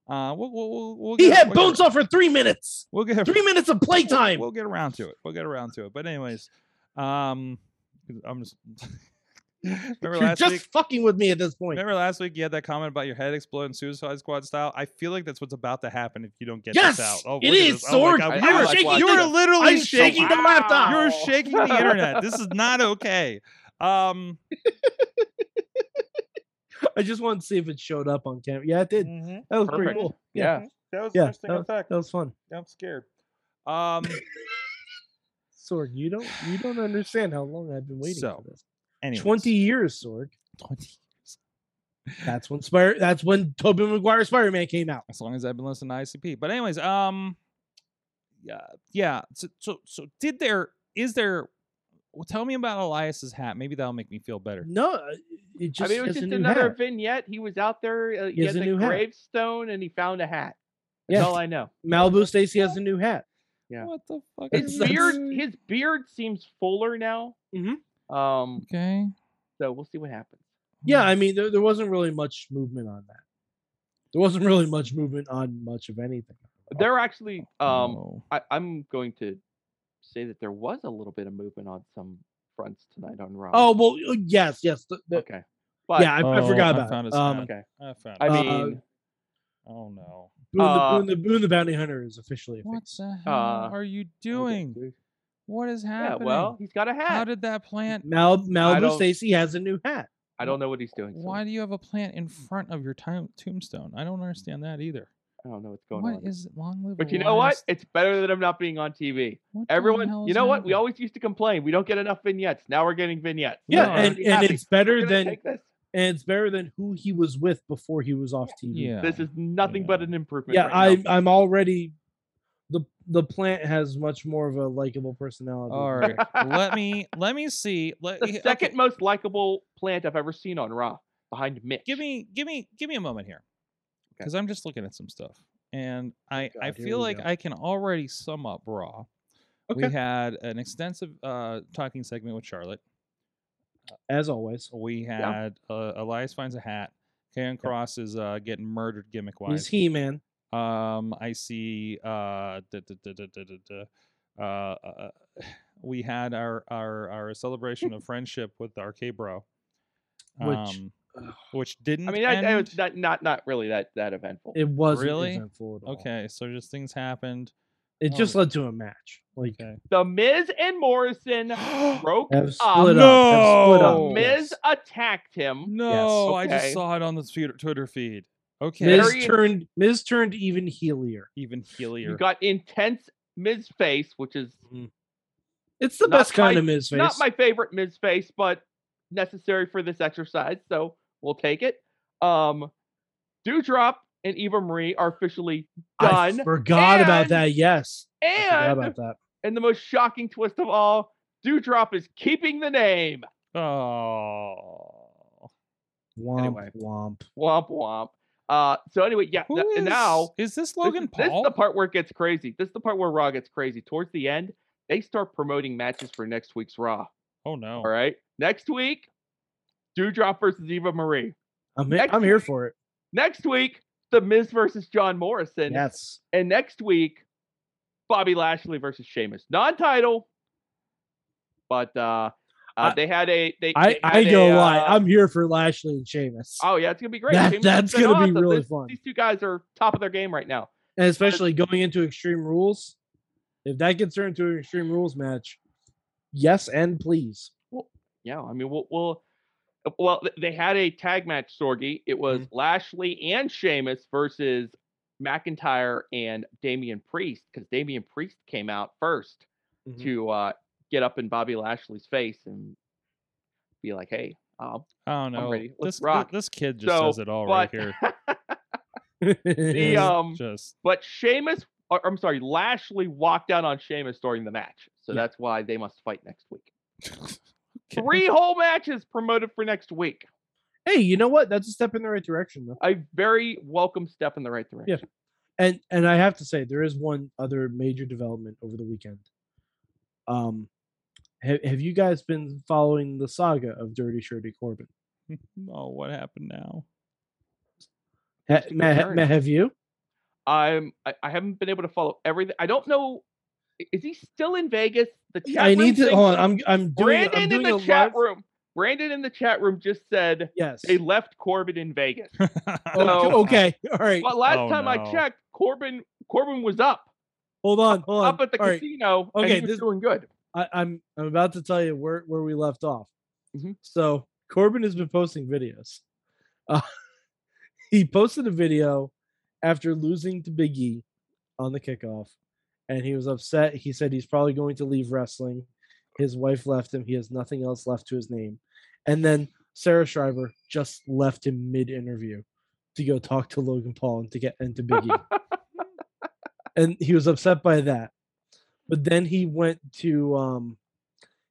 Uh, we'll, we'll, we'll, we'll He had we'll bones off for three minutes. We'll get Three minutes of playtime. We'll get around to it. We'll get around to it. But anyways, um, I'm just remember You're last just week. fucking with me at this point. Remember last week you had that comment about your head exploding Suicide Squad style. I feel like that's what's about to happen if you don't get Yes, this out. Oh, it at. Oh God, you were shaking. You were literally I'm shaking. shaking the laptop. You're shaking the internet. This is not okay. Um, I just wanted to see if it showed up on camera. Yeah, it did. That was pretty cool. Yeah. that was Yeah, interesting that, effect. that was fun. I'm scared. Um, Sorg, you don't you don't understand how long I've been waiting So, for this. anyways, Twenty years, Sorg. 20 years. That's when Spire. That's when Tobey Maguire Spider Man came out. As long as I've been listening to ICP. But anyways, um, yeah, yeah. So, so, so did there? Is there? Well, tell me about Elias's hat. Maybe that'll make me feel better. No, uh, it just I mean, it was just another hat. vignette. He was out there. Uh, he He has had a the new hat. gravestone, and he found a hat. That's Yeah. all I know. Malibu Stacy has a new hat. Yeah. What the fuck? His is beard, this? his beard seems fuller now. Mhm. Um, Okay. so we'll see what happens. Yeah, I mean, there, there wasn't really much movement on that. There wasn't really much movement on much of anything. There actually, um, Oh. I, I'm going to say that there was a little bit of movement on some fronts tonight on Raw. Oh well, uh, yes, yes. the- the- okay. But, yeah, I, I Oh, forgot I about found it. his Um, okay. I found. I it. Uh, mean, oh no. Boone, Uh, the, Boone, the Boone the Bounty Hunter is officially What the hell Uh, are you doing? dude. What is yeah, happening? well, he's got a hat. how did that plant? Mal, Malibu don't- Stacy has a new hat. I don't know what he's doing. so Why do you have a plant in front of your time, tombstone? I don't understand that either. I don't know what's going What on. is it? Long live. but you know what? It's better than him not being on TV. What Everyone, you know what? We always used to complain we don't get enough vignettes. Now we're getting vignettes. Yeah, No, and, and it's better than and it's better than who he was with before he was off TV. Yeah. This is nothing but an improvement. yeah. right I now. I'm already the the plant has much more of a likable personality. All right. let me let me see. Let the okay, second most likable plant I've ever seen on Raw, behind Mitch. Give me give me give me a moment here, Okay. because I'm just looking at some stuff. and I I God, here feel like go. I can already sum up Raw. We had an extensive uh, talking segment with Charlotte. As always, We had uh, Elias finds a hat. Karrion Cross is uh, getting murdered gimmick wise. he's. He Man. Um, I see. Uh, da, da, da, da, uh, uh, we had our our our celebration of friendship with RK-Bro, um, which didn't. I mean, that, that end. was not, not not really that that eventful. It wasn't Really? eventful at all. okay. So just things happened. It just Oh. led to a match. Like Okay. the Miz and Morrison broke have up. split up. Have split up. No! Miz yes. attacked him. No, I just saw it on the Twitter Twitter feed. Okay, Miz Very- turned Miz turned even heelier. even You got intense Miz face, which is mm-hmm. It's the best kind my- of Miz face. not my favorite Miz face, but necessary for this exercise, so we'll take it. Um, Doudrop and Eva Marie are officially I done. forgot about that. Yes, I and about that. and the most shocking twist of all, Doudrop is keeping the name. oh, Womp Anyway. womp. Womp womp. Uh, so anyway, yeah. Th- and now is- is this this Logan is, this is the part where it gets crazy. This is the part where Raw gets crazy. Towards the end, they start promoting matches for next week's Raw. oh no! All right, next week, Doudrop versus Eva Marie. I'm Next I'm here for it. Next week, The Miz versus John Morrison. Yes. And next week, Bobby Lashley versus Sheamus. Non-title, but uh, uh they had a they. I they I a, lie. uh, I'm here for Lashley and Sheamus. Oh yeah, it's gonna be great. That- that's gonna be really This- fun. These two guys are top of their game right now. and especially going into Extreme Rules. If that gets turned into an Extreme Rules match, yes and please. Yeah, I mean, we'll, we'll uh, well, they had a tag match, Sorgi. It was Mm-hmm. Lashley and Sheamus versus McIntyre and Damian Priest because Damian Priest came out 1st Mhm. to uh, get up in Bobby Lashley's face and be like, "Hey, um, I don't know. ready. Let's This, thi- rock. this kid just so, says it all right but, here. the um, Just but Sheamus, or, I'm sorry, Lashley walked out on Sheamus during the match, so Yeah. that's why they must fight next week. okay. Three whole matches promoted for next week. hey, you know what? That's a step in the right direction, though. A very welcome step in the right direction. Yeah. And and I have to say, there is one other major development over the weekend. Um, have, have you guys been following the saga of Dirty Shirty Corbin? Oh, what happened now? Ha, Interesting Matt, ha- return. Matt, have you? I'm I, I haven't been able to follow everything. I don't know. I- Is he still in Vegas? The chat I need to thinks- hold on. I'm I'm doing. Brandon I'm doing in a the chat live- room. Brandon in the chat room just said Yes. they left Corbin in Vegas. Okay, So- okay. All right. But last Oh, time I checked, Corbin Corbin was up Hold on. Hold on. up at the All right. casino and Okay, he was this- doing good. I, I'm I'm about to tell you where where we left off. Mhm. So Corbin has been posting videos. Uh, he posted a video after losing to Big E on the kickoff, and he was upset. He said he's probably going to leave wrestling. His wife left him. He has nothing else left to his name. And then Sarah Schreiber just left him mid interview to go talk to Logan Paul and to get into Big E. and he was upset by that. But then he went to um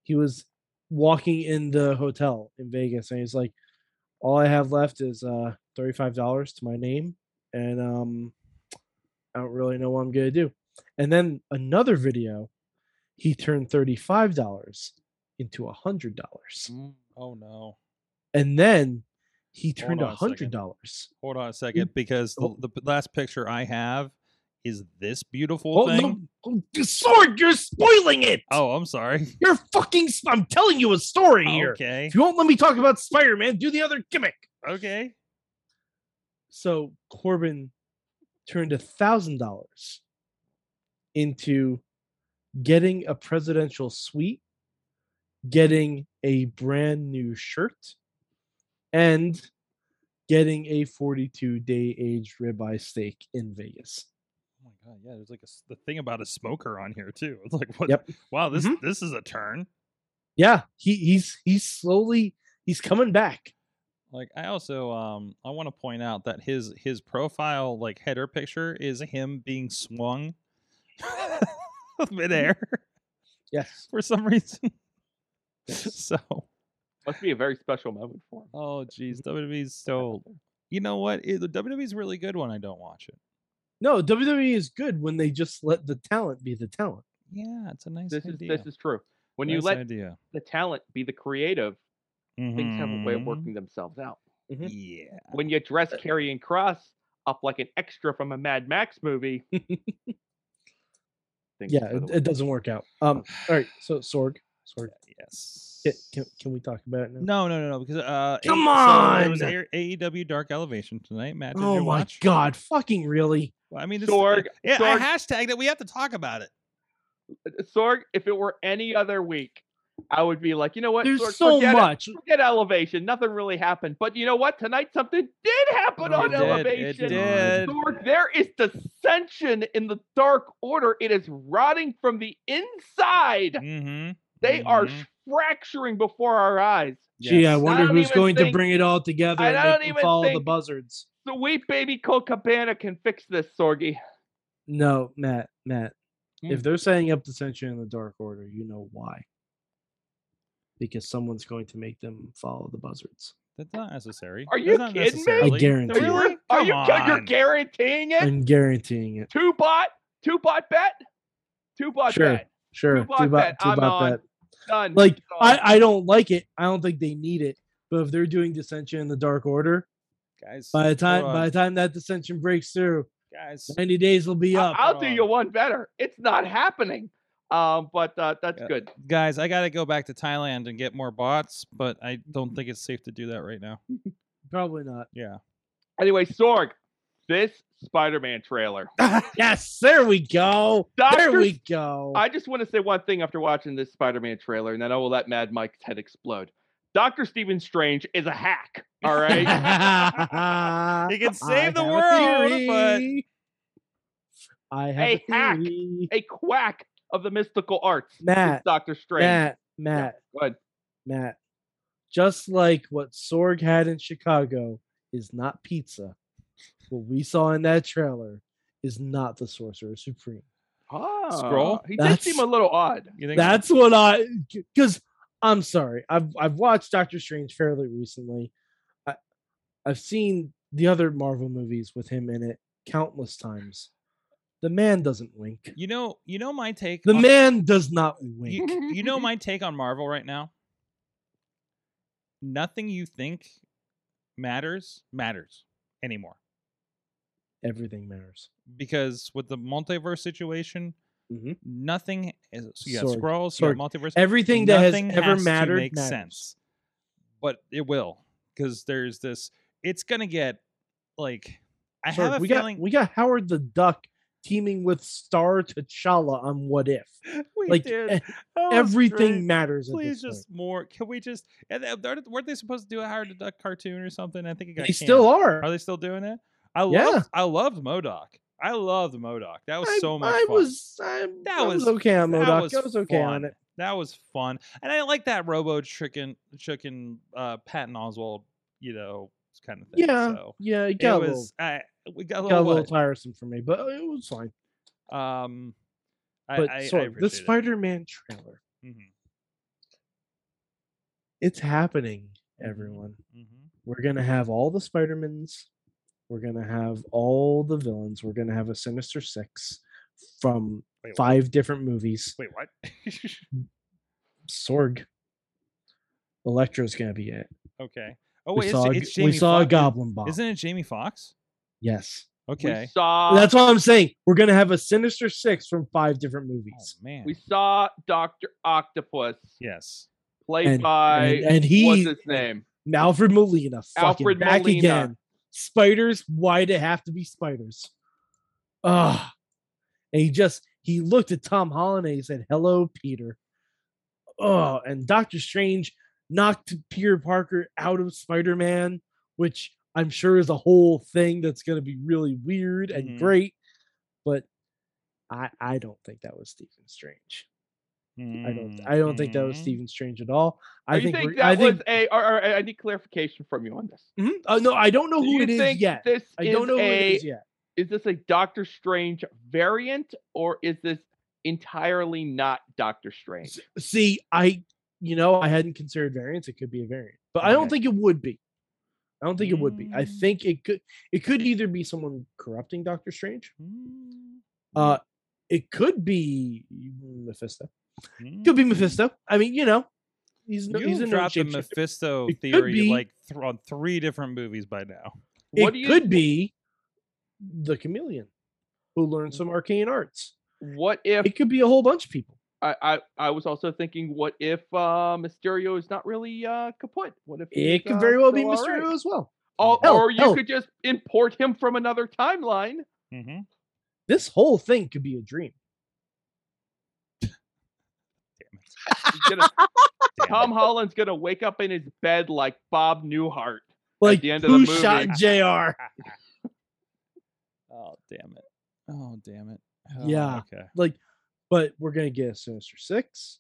he was walking in the hotel in Vegas and he's like, All I have left is uh $35 to my name and um I don't really know what I'm gonna do. And then another video, he turned $35 into a hundred dollars. Mm, oh no! And then he turned a on a second. hundred dollars. Hold on a second, because the, oh. the last picture I have is this beautiful Oh thing. no, oh, Sorg! You're spoiling it. Oh, I'm sorry. You're fucking. I'm telling you a story here. Okay. If you won't let me talk about Spider Man, do the other gimmick. Okay. So Corbin turned a thousand dollars into getting a presidential suite, getting a brand new shirt, and getting a 42 day aged ribeye steak in Vegas. Oh my god, yeah. There's like a the thing about a smoker on here too. It's like what? Yep. Wow, this Mhm. this is a turn. Yeah, he he's he's slowly he's coming back. Like I also um I want to point out that his his profile like header picture is him being swung midair Yes. for some reason. Yes. so Must be a very special moment for him. oh geez, WWE's so you know what? It, the WWE's really good when I don't watch it. No, WWE is good when they just let the talent be the talent. Yeah, it's a nice This is this is true. When you let idea. the talent be the creative, things have a way of Mhm. working themselves out. Mhm. Yeah. When you dress Karrion Cross up like an extra from a Mad Max movie, things Yeah, it, it doesn't work out. Um, all right, so Sorg, Sorg, Yes. can, can, can we talk about it now? No, no, no, no. Because uh, A- Come so it was on! A- AEW Dark Elevation tonight. Matt, did oh you my watch? god, fucking really? Well, I mean, this, Sorg, yeah, Sorg. I hashtagged it. We have to talk about it. Uh, Sorg, if it were any other week, I would be like, you know what? There's Sorg, so forget it. much. Forget elevation. Nothing really happened. But you know what? Tonight something did happen Oh, on it did, it elevation. did. Sorg, there is dissension in the Dark Order. It is rotting from the inside. Mm-hmm. They are Mhm. fracturing before our eyes. Gee, I wonder don't who's even going to bring it all together I and don't make them even follow the think- buzzards. Sweet baby Colt Cabana can fix this, Sorgy. No, Matt, Matt. If Mm. they're setting up dissension in the Dark Order, you know why. Because someone's going to make them follow the buzzards. That's not necessary. Are That's you not kidding me? I guarantee it. Are Come you ca- you're on. guaranteeing it? I'm guaranteeing it. Two bot, two bot bet, two bot Sure. bet. Sure. Two-bot Two bot, bet, two I'm bot on. bet. Done. Like It's on. I, I don't like it. I don't think they need it. But if they're doing dissension in the Dark Order, Guys, by the time by the time that dissension breaks through, guys, 90 days will be up. I'll do on. you one better. It's not happening. Um, but uh, that's Yeah. good. guys, I got to go back to Thailand and get more bots, but I don't think it's safe to do that right now. Probably not. Yeah. Anyway, Sorg, this Spider-Man trailer. Yes, there we go. There we go. I just want to say one thing after watching this Spider-Man trailer, and then I will let Mad Mike's head explode. Doctor Stephen Strange is a hack. All right. He can save the world, but- I have A a hack. theory. a quack of the mystical arts. Matt, Doctor Strange. Matt, Matt, Go ahead. Matt. Just like what Sorg had in Chicago is not pizza. What we saw in that trailer is not the Sorcerer Supreme. Ah, Scroll? He did seem a little odd. You think That's what I because I'm sorry. I've I've watched Doctor Strange fairly recently. I I've seen the other Marvel movies with him in it countless times. The man doesn't wink. you know, you know my take. The on- man does not wink. you, you know my take on Marvel right now. Nothing you think matters matters anymore Everything matters. because with the multiverse situation, Mhm. nothing is. So you got Sorg, scrolls, you got Sorg, multiverse. Everything that has nothing ever has mattered make matters. sense, but it will because there's this. It's gonna get like I Sorg, have a we feeling got we got Howard the Duck teaming with Star T'Challa on What If. we Like did. eh, everything great. matters. at Please, just more. Can we just? And weren't they supposed to do a Howard the Duck cartoon or something? I think it got. point. They still are. Are they still doing it? I Yeah. loved. I loved Modoc. I loved Modoc. That was I, so much I fun. was I, That I was, was- okay on that Modoc. was I was okay on it. That was fun, and I like that Robo chicken, chicken, uh, Patton Oswalt, you know, kind of thing. Yeah, so yeah, it it got a little, was. I we got a got a little, little tiresome for me, but it was fine. Um, I, But I, I the. Spider-Man trailer, Mhm, it's happening, mhm, everyone. mhm. We're gonna have all the Spider-Mans. We're gonna have all the villains. We're gonna have a Sinister Six from Wait, what? five different movies. Wait, what? Sorg. Electro's gonna be it. okay. Oh we wait, saw, it's, a, it's Jamie we saw a Goblin Bomb. Isn't it Jamie Foxx? yes. Okay. We saw. That's what I'm saying. We're gonna have a Sinister Six from five different Oh movies. man. we saw Doctor Octopus yes. played And- by and- and he- what's his name? Alfred Molina, fucking Alfred back Molina. again. Spiders, why'd it have to be spiders? Ah, and he just he looked at Tom Holland and he said, "Hello, Peter." Oh, and Doctor Strange knocked Peter Parker out of Spider Man, which I'm sure is a whole thing that's going to be really weird and Mhm. great. But I I don't think that was Stephen Strange. I don't I don't think that was Mhm. Stephen Strange at all. I think, think that I think was a? Or, or, I need clarification from you on this. Mhm. Uh, no, I don't know who it is yet. This I don't know who it is yet. Is this a Doctor Strange variant, or is this entirely not Doctor Strange? See, I you know I hadn't considered variants. It could be a variant, but I don't think it would be. I don't think it would be. I Mm. think it could it could either be someone corrupting Doctor Strange. Mm, Uh it could be Mephisto. mm. Could be Mephisto. I mean, you know, he's no, You he's dropped the. Mephisto It theory be- like th- on three different movies by now. What it could be the chameleon who learned some arcane arts. What if It could be a whole bunch of people. I, I I was also thinking, what if uh Mysterio is not really uh kaput? What if It could uh, very well be Mysterio right? as well. Or, Hell, or you hell. could just import him from another timeline. Mm-hmm. This whole thing could be a dream. He's gonna- Tom Holland's gonna wake up in his bed like Bob Newhart. Like the end of the who movie. shot Jr. Oh damn it! Oh damn it! Yeah. Okay. like but we're gonna get a sinister six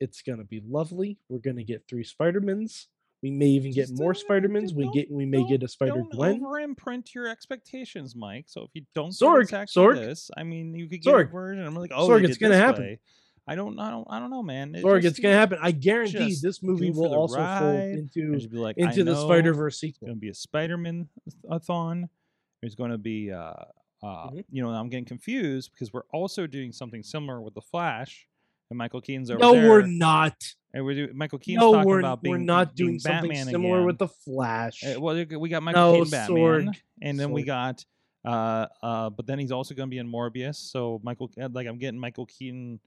it's gonna be lovely we're gonna get three spider-mans we may even get Just, more uh, spider-mans we get we may get a spider Don't gwen over imprint your expectations, Mike. So if you don't get exactly Sorg. this, I mean, you could get Sorg. a version. I'm like, oh, they it's gonna happen. way. I don't, I don't, I don't know, man. It Sorg, just it's gonna happen i guarantee this movie will also fold into be like, into the spider-verse sequel. It's going to be a Spider-Man a thon. There's going to be, uh, uh, Mhm. you know, I'm getting confused because we're also doing something similar with the Flash, and Michael Keaton's over no there. we're not And we're doing Michael Keaton's no talking we're, about being we're not being doing something Batman similar with the flash Uh, well, we got Michael No, Keaton Batman, Sorg. and then we got, uh, uh, but then he's also going to be in Morbius. So Michael, uh, like, I'm getting Michael Keaton,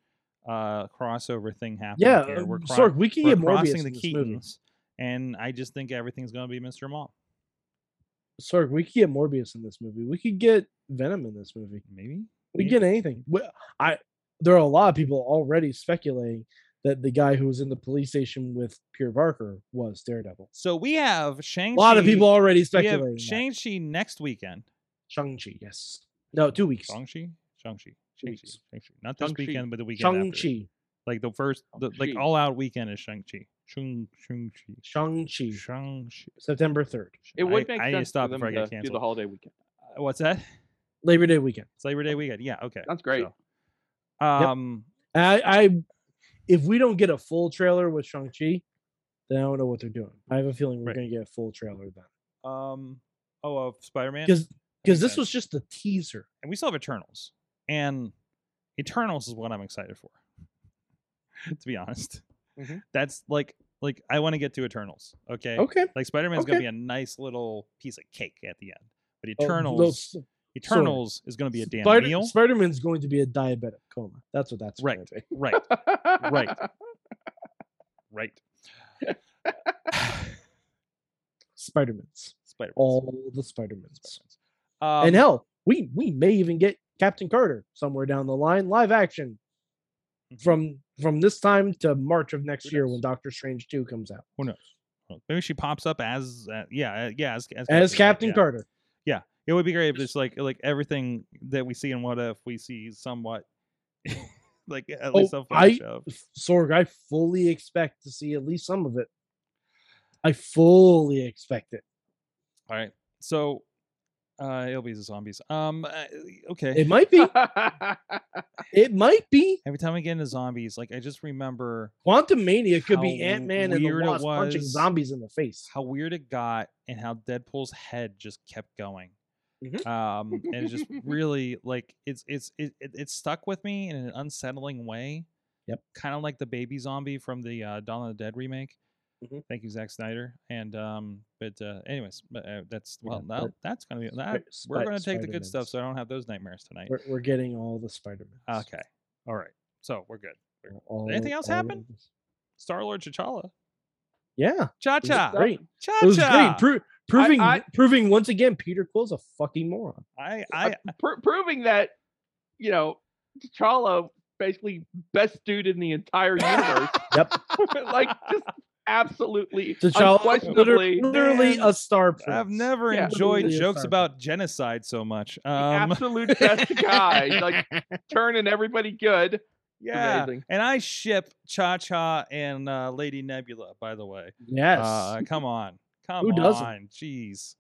uh, crossover thing happening. yeah here. uh, we're, cro- Sorg, we can get morbius the in this movie Keatons, and I just think everything's going to be Mr. Mom. Sorg, we could get morbius in this movie we could get venom in this movie Maybe. we Yeah. get anything. We- I there are a lot of people already speculating that the guy who was in the police station with Peter Parker was Daredevil. So we have Shang. A lot of people already speculating. have. Shang Chi next weekend. Shang Chi, yes. No, two weeks. Shang Chi. Shang Chi. Shang Chi. weeks. Shang Chi. Not this Shang-Chi. weekend, but the weekend Shang after. Chi, Like the first, the, like all out weekend is Shang Chi. Shang Shang Chi. Shang Chi, Shang Chi. September third, It would I, make I need to stop for them before I to get do canceled. the holiday weekend. Uh, What's that? Labor Day weekend. It's Labor Day weekend. Yeah. Okay. That's great. So, um. I, I, if we don't get a full trailer with Shang Chi, then I don't know what they're doing. I have a feeling we're Right. gonna get a full trailer then, Um. Oh, of Spider Man. because because Makes this was just the teaser. and we still have Eternals, and Eternals is what I'm excited for. to be honest, Mhm. that's like like I want to get to Eternals. Okay. Okay. Like Spider Man's gonna be a nice little piece of cake at the end, but Oh, Eternals, those- Eternals is gonna be a damn Spider, meal. Spider-Man's going to be a diabetic coma. That's what that's Right. Going to be. Right. Right. Right. Spider-Man's. Spider. All the Spider-Mans. Um, and hell, we we may even get Captain Carter somewhere down the line, live action. From from this time to March of next year when Doctor Strange two comes out who knows? Well, Maybe she pops up as uh, yeah uh, yeah as as, as Carter, Captain yeah. Carter. It would be great if it's like like everything that we see in What If we see somewhat like at least Oh, flash of. Sorg, I fully expect to see at least some of it. I fully expect it. All right, so uh, it'll be the zombies. Um, uh, okay. It might be. It might be. Every time I get into zombies, like I just remember Quantum Mania could be Ant Man and the weird it Wasp punching zombies in the face. how weird it got and how Deadpool's head just kept going. Mhm. Um, and it just really like it's it's it, it, it stuck with me in an unsettling way. Yep. Kind of like the baby zombie from the uh, Dawn of the Dead remake. Mhm. Thank you, Zack Snyder. And um, but uh, anyways, but uh, that's Yeah, well, now but- that's gonna be that. We're gonna take the good stuff, so I don't have those nightmares tonight. We're, we're getting all the Spider-Man. Okay, all right. So we're good. All, Anything else happen? Star Lord T'Challa. Yeah. Cha Cha, Great. Cha It was cha. Pro- proving I- proving once again Peter Quill's a fucking moron. I Uh, I pr- proving that you know T'Challa basically best dude in the entire universe. Yep. like just absolutely T'Challa unquestionably literally, literally Man, a star prince. I've never Yeah. enjoyed Literally jokes star about genocide so much. the Um, absolute best guy. Like turning everybody good. yeah, amazing. and I ship Cha Cha and uh, Lady Nebula. By the way, Yes. uh, come on, come Who doesn't? on, jeez.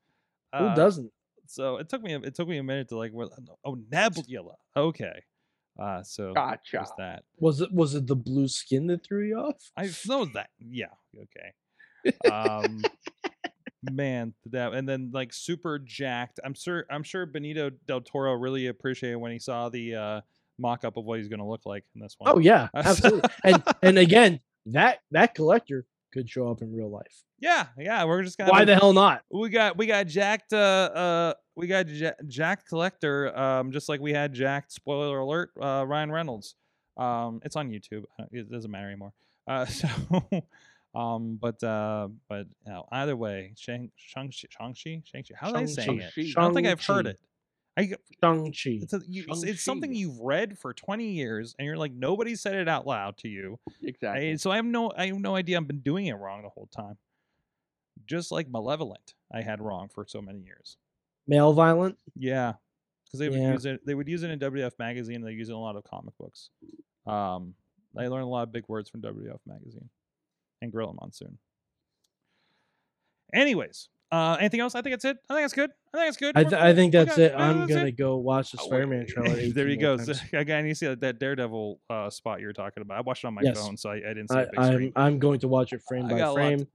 Who Uh, doesn't? So it took me a- it took me a minute to like oh Nebula. Okay, uh, so Gotcha. there's that. Was it was it the blue skin that threw you off? I know that. Yeah. Okay. Um, Man, that and then like super jacked. I'm sure I'm sure Benicio del Toro really appreciated when he saw the uh mock up of what he's gonna look like in this one. Oh yeah, absolutely. and and again, that that collector could show up in real life. yeah, yeah. We're just gonna Why the hell not? we got we got jacked uh uh we got ja- jacked collector um just like we had Jack. spoiler alert uh Ryan Reynolds um it's on YouTube uh, it doesn't matter anymore uh so um but uh but you know, either way Shang Shang-Chi Shang-Chi Shang-Chi how are they saying it Shang-Chi. I don't think I've heard it I Shang-Chi. it's, a, you, it's- it's something you've read for 20 years and you're like nobody said it out loud to you Exactly. I- so I have no I have no idea I've been doing it wrong the whole time. Just like Malevolent, I had wrong for so many years. Male violent. Yeah, because they would Yeah. use it. They would use it in WF magazine. They use it in a lot of comic books. Um, I learned a lot of big words from WF magazine and Gorilla Monsoon. Anyways, uh, anything else? I think that's it. I think that's good. I think that's good. I, We're th- I think that's it. I'm that's gonna it. go watch the Oh, Spider-Man trailer. there 18 you more go. times. Again, you see that, that Daredevil uh, spot you were talking about. I watched it on my Yes. phone, so I, I didn't see I, the big I'm. I'm going to watch it frame I by got a lot to- frame.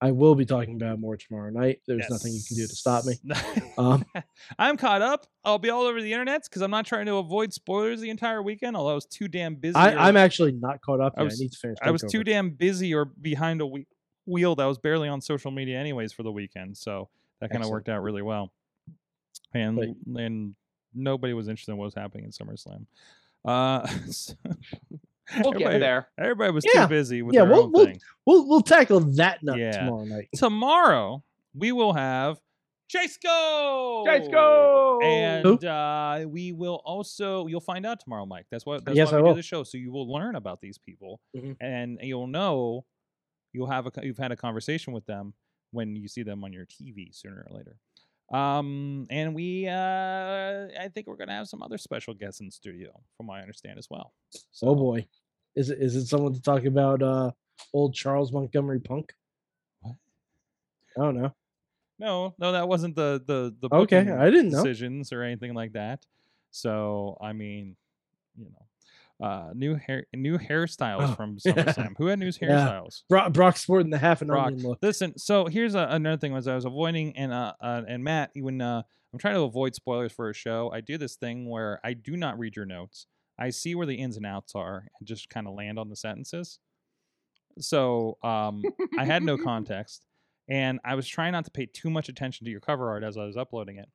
I will be talking about more tomorrow night. There's nothing you can do to stop me. Um, I'm caught up. I'll be all over the internet because I'm not trying to avoid spoilers the entire weekend. Although I was too damn busy. I, I'm actually not caught up I yet. I, was- need to finish. I was too damn busy or behind a whe- wheel that was barely on social media anyways for the weekend. So that kind of worked out really well. And But- and nobody was interested in what was happening in SummerSlam. Uh, so- we'll get everybody- there. Everybody was Yeah. too busy with Yeah, their we'll- own we'll- thing. We'll we'll tackle that nut Yeah. tomorrow night. Tomorrow we will have Chase Go. Chase Go! And uh, we will also you'll find out tomorrow, Mike. That's what that's Yes, why I we will. do the show. So you will learn about these people, Mhm. and you'll know you'll have a you've had a conversation with them when you see them on your TV sooner or later. Um, and we uh, I think we're gonna have some other special guests in studio, from what I understand as well. Oh boy, is it is it someone to talk about uh old Charles Montgomery Punk? What? I don't know. No, no, that wasn't the the the Okay, I didn't know. decisions or anything like that. So I mean, you know, uh, new hair, new hairstyles Oh, from yeah. SummerSlam. Who had new Yeah. hairstyles? Brock, Brock sporting the half an Brock. onion look. Listen, so here's a, another thing: was I was avoiding and uh, uh and Matt, when uh, I'm trying to avoid spoilers for a show, I do this thing where I do not read your notes. I see where the ins and outs are and just kind of land on the sentences. So um, I had no context, and I was trying not to pay too much attention to your cover art as I was uploading it.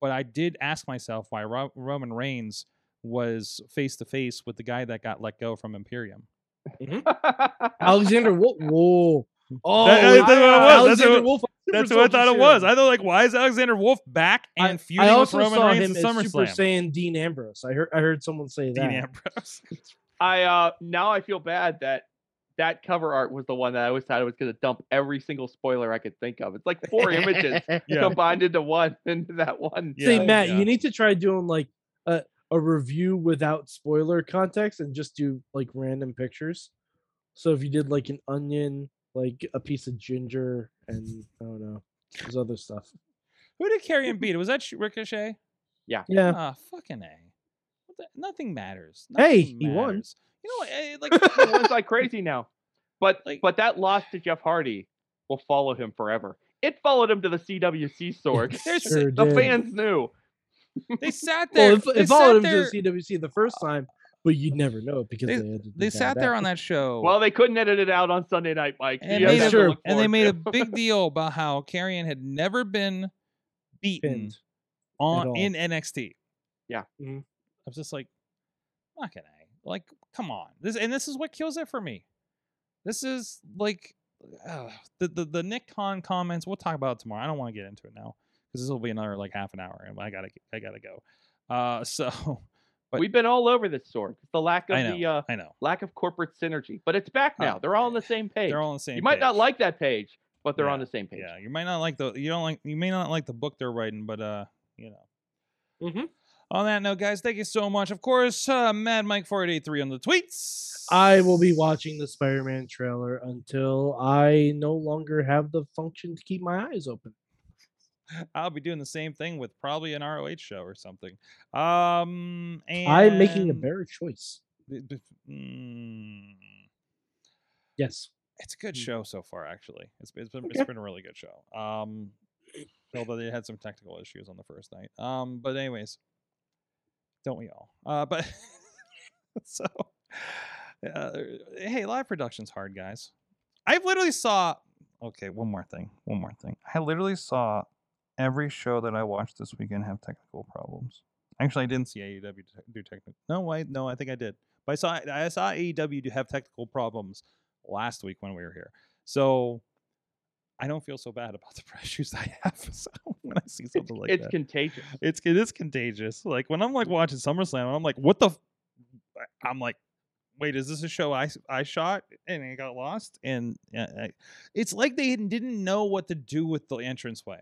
But I did ask myself why Ro- Roman Reigns was face to face with the guy that got let go from Imperium. Alexander Wolfe. Whoa. Oh, That- that's what it was. That's Alexander what- Wolfe. On Super That's what I thought it was. Series. I thought like, why is Alexander Wolfe back I- and feuding I with also Roman saw Reigns him in as Super SummerSlam? Saiyan Dean Ambrose. I heard I heard someone say that. Dean Ambrose. I uh now I feel bad that that cover art was the one that I always thought I was gonna dump every single spoiler I could think of. It's like four images Yeah. combined into one into that one. Yeah, Say, Matt, yeah. you need to try doing like a a review without spoiler context and just do like random pictures. So if you did like an onion, like a piece of ginger, and I don't know, there's other stuff. Who did Karrion beat? Was that Ricochet? Yeah. Ah, fucking a. What the- nothing matters. Hey, Nothing he won. You know, eh, like He wins like crazy now. But Like- but that loss to Jeff Hardy will follow him forever. It followed him to the CWC Sorg. Sure the did. fans knew. they sat there. Well, it, it followed him there, to the CWC the first time, but you'd never know because They- they, They sat there back. on that show. Well, they couldn't edit it out on Sunday night, Mike. and, made a, Sure. and they made a big deal about how Karrion had never been beaten Pinned. on in NXT. Yeah. Mhm. I was just like, not gonna like, come on. This and this is what kills it for me. This is like uh, the, the the Nick Khan comments. We'll talk about it tomorrow. I don't want to get into it now because this will be another like half an hour, and I gotta I gotta go. Uh, so but- We've been all over this Sorg. It's the lack of I know, the uh, I know lack of corporate synergy, but it's back Oh, now. they're all on the same page. they're all on the same. you might not like that page, but they're on the same page. Yeah, you might not like the you don't like you may not like the book they're writing, but uh, you know. Mm-hmm. On that note, guys, thank you so much. Of course, uh, Mad Mike four eight eight three on the tweets. I will be watching the Spider-Man trailer until I no longer have the function to keep my eyes open. I'll be doing the same thing with probably an ROH show or something. Um, and I'm making a better choice. mm, Yes. It's a good Mm. show so far, actually. It's, it's been Okay. it's been a really good show. Um, although they had some technical issues on the first night. Um, but anyways, don't we all? Uh, but so, uh, hey, live production's hard, guys. I literally saw. Okay, one more thing. One more thing. I literally saw every show that I watched this weekend have technical problems. Actually, I didn't see AEW do technical. No, I no, I think I did. But I saw I saw AEW do have technical problems last week when we were here. So I don't feel so bad about the issues I have so when I see It's, something like it's that. It's contagious. it's it is contagious. Like when I'm like watching SummerSlam, and I'm like, what the? F-? I'm like, wait, is this a show I I shot and it got lost? And uh, I- it's like they didn't know what to do with the entranceway.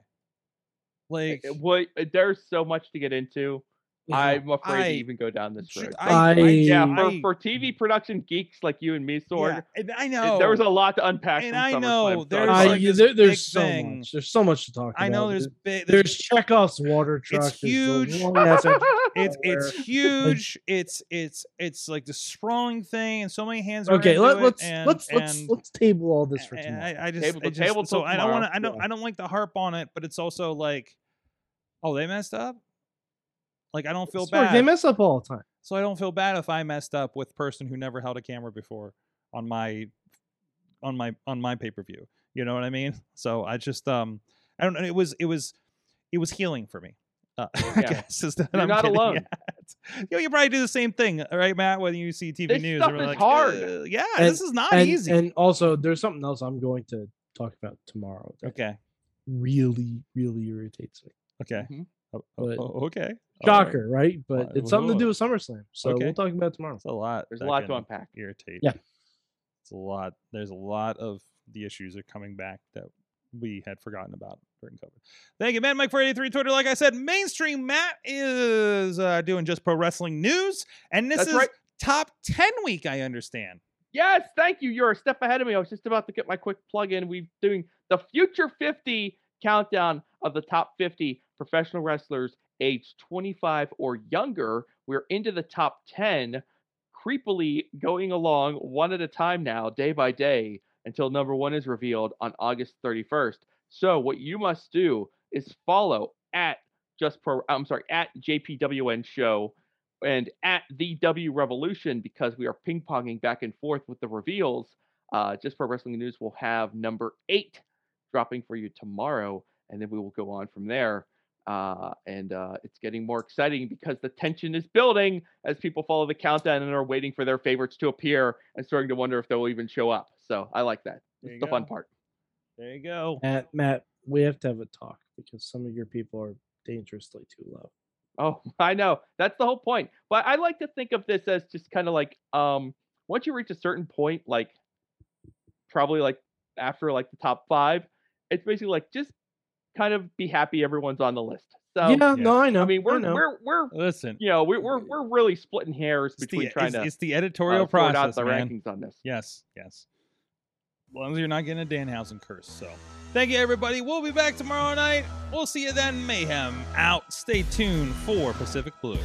Eh, eh, like Uh, What? Eh, there's so much to get into. I'm afraid I- to even go down this should- road. I, I- yeah, I- for, for TV production geeks like you and me, Sorg, yeah, I know there was a lot to unpack. and I know, so there's I- I, like this there, there's so thing. much. There's so much to talk about. I know there's There- big. There's Chekhov's water truck. there's the huge. long ass entrance it's it's huge. It's it's it's like the sprawling thing, and so many hands. Okay, into let, let's and, let's let's let's table all this for and tomorrow. I, I just, Table I just table so till I don't want to. I don't. Yeah. I don't like to harp on it, but it's also like, oh, they messed up. Like I don't feel Sorg, bad. They mess up all the time. so I don't feel bad if I messed up with person who never held a camera before on my on my on my pay per view. You know what I mean? So I just um I don't know. It was it was it was healing for me. Uh, I guess is that You're I'm not alone. at. You, know, you probably do the same thing, right, Matt? When you see TV This news, stuff and we're is like, hard. "Uh, yeah, And- this is not And, easy. and also, there's something else I'm going to talk about tomorrow okay, really, really irritates me. okay, Mhm. Oh, oh, But- oh, okay. All right. Shocker, right? But Uh, it's something to do with SummerSlam. So Okay. we'll talk about it tomorrow. It's a lot. There's a lot to unpack. Irritate. Yeah. It's a lot. There's a lot of the issues are coming back that we had forgotten about during COVID. Thank you, Matt Mike for 83 Twitter. Like I said, mainstream Matt is uh, doing just pro wrestling news, and this That's is right. top 10 week. I understand. Yes, thank you. You're a step ahead of me. I was just about to get my quick plug in. We're doing the Future 50 countdown of the top 50 professional wrestlers aged 25 or younger. We're into the top 10, creepily going along one at a time now, day by day, until number one is revealed on August 31st. So, what you must do is follow at just pro, I'm sorry, at JPWN show and at the W Revolution because we are ping ponging back and forth with the reveals. Uh, Just Pro Wrestling News will have number eight dropping for you tomorrow, and then we will go on from there. Uh, and uh, it's getting more exciting because the tension is building as people follow the countdown and are waiting for their favorites to appear and starting to wonder if they'll even show up. So I like that. There It's you the fun part. There you go. Matt, Matt, we have to have a talk because some of your people are dangerously too low. Oh, I know. That's the whole point. But I like to think of this as just kind of like um once you reach a certain point, like probably like after like the top five, it's basically like just kind of be happy everyone's on the list. So yeah, yeah. no, I know. I mean we're know. we're we're Listen, you know, we're we're we're really splitting hairs it's between the, trying it's, to it's the uh, editorial sort process, out the man. rankings on this. Yes, yes. As long as you're not getting a Danhausen curse. So, thank you, everybody. We'll be back tomorrow night. We'll see you then. Mayhem out. Stay tuned for Pacific Blue.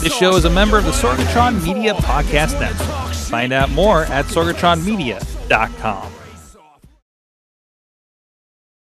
This show is a member of the Sorgatron Media Podcast Network. Find out more at sorgatronmedia.com.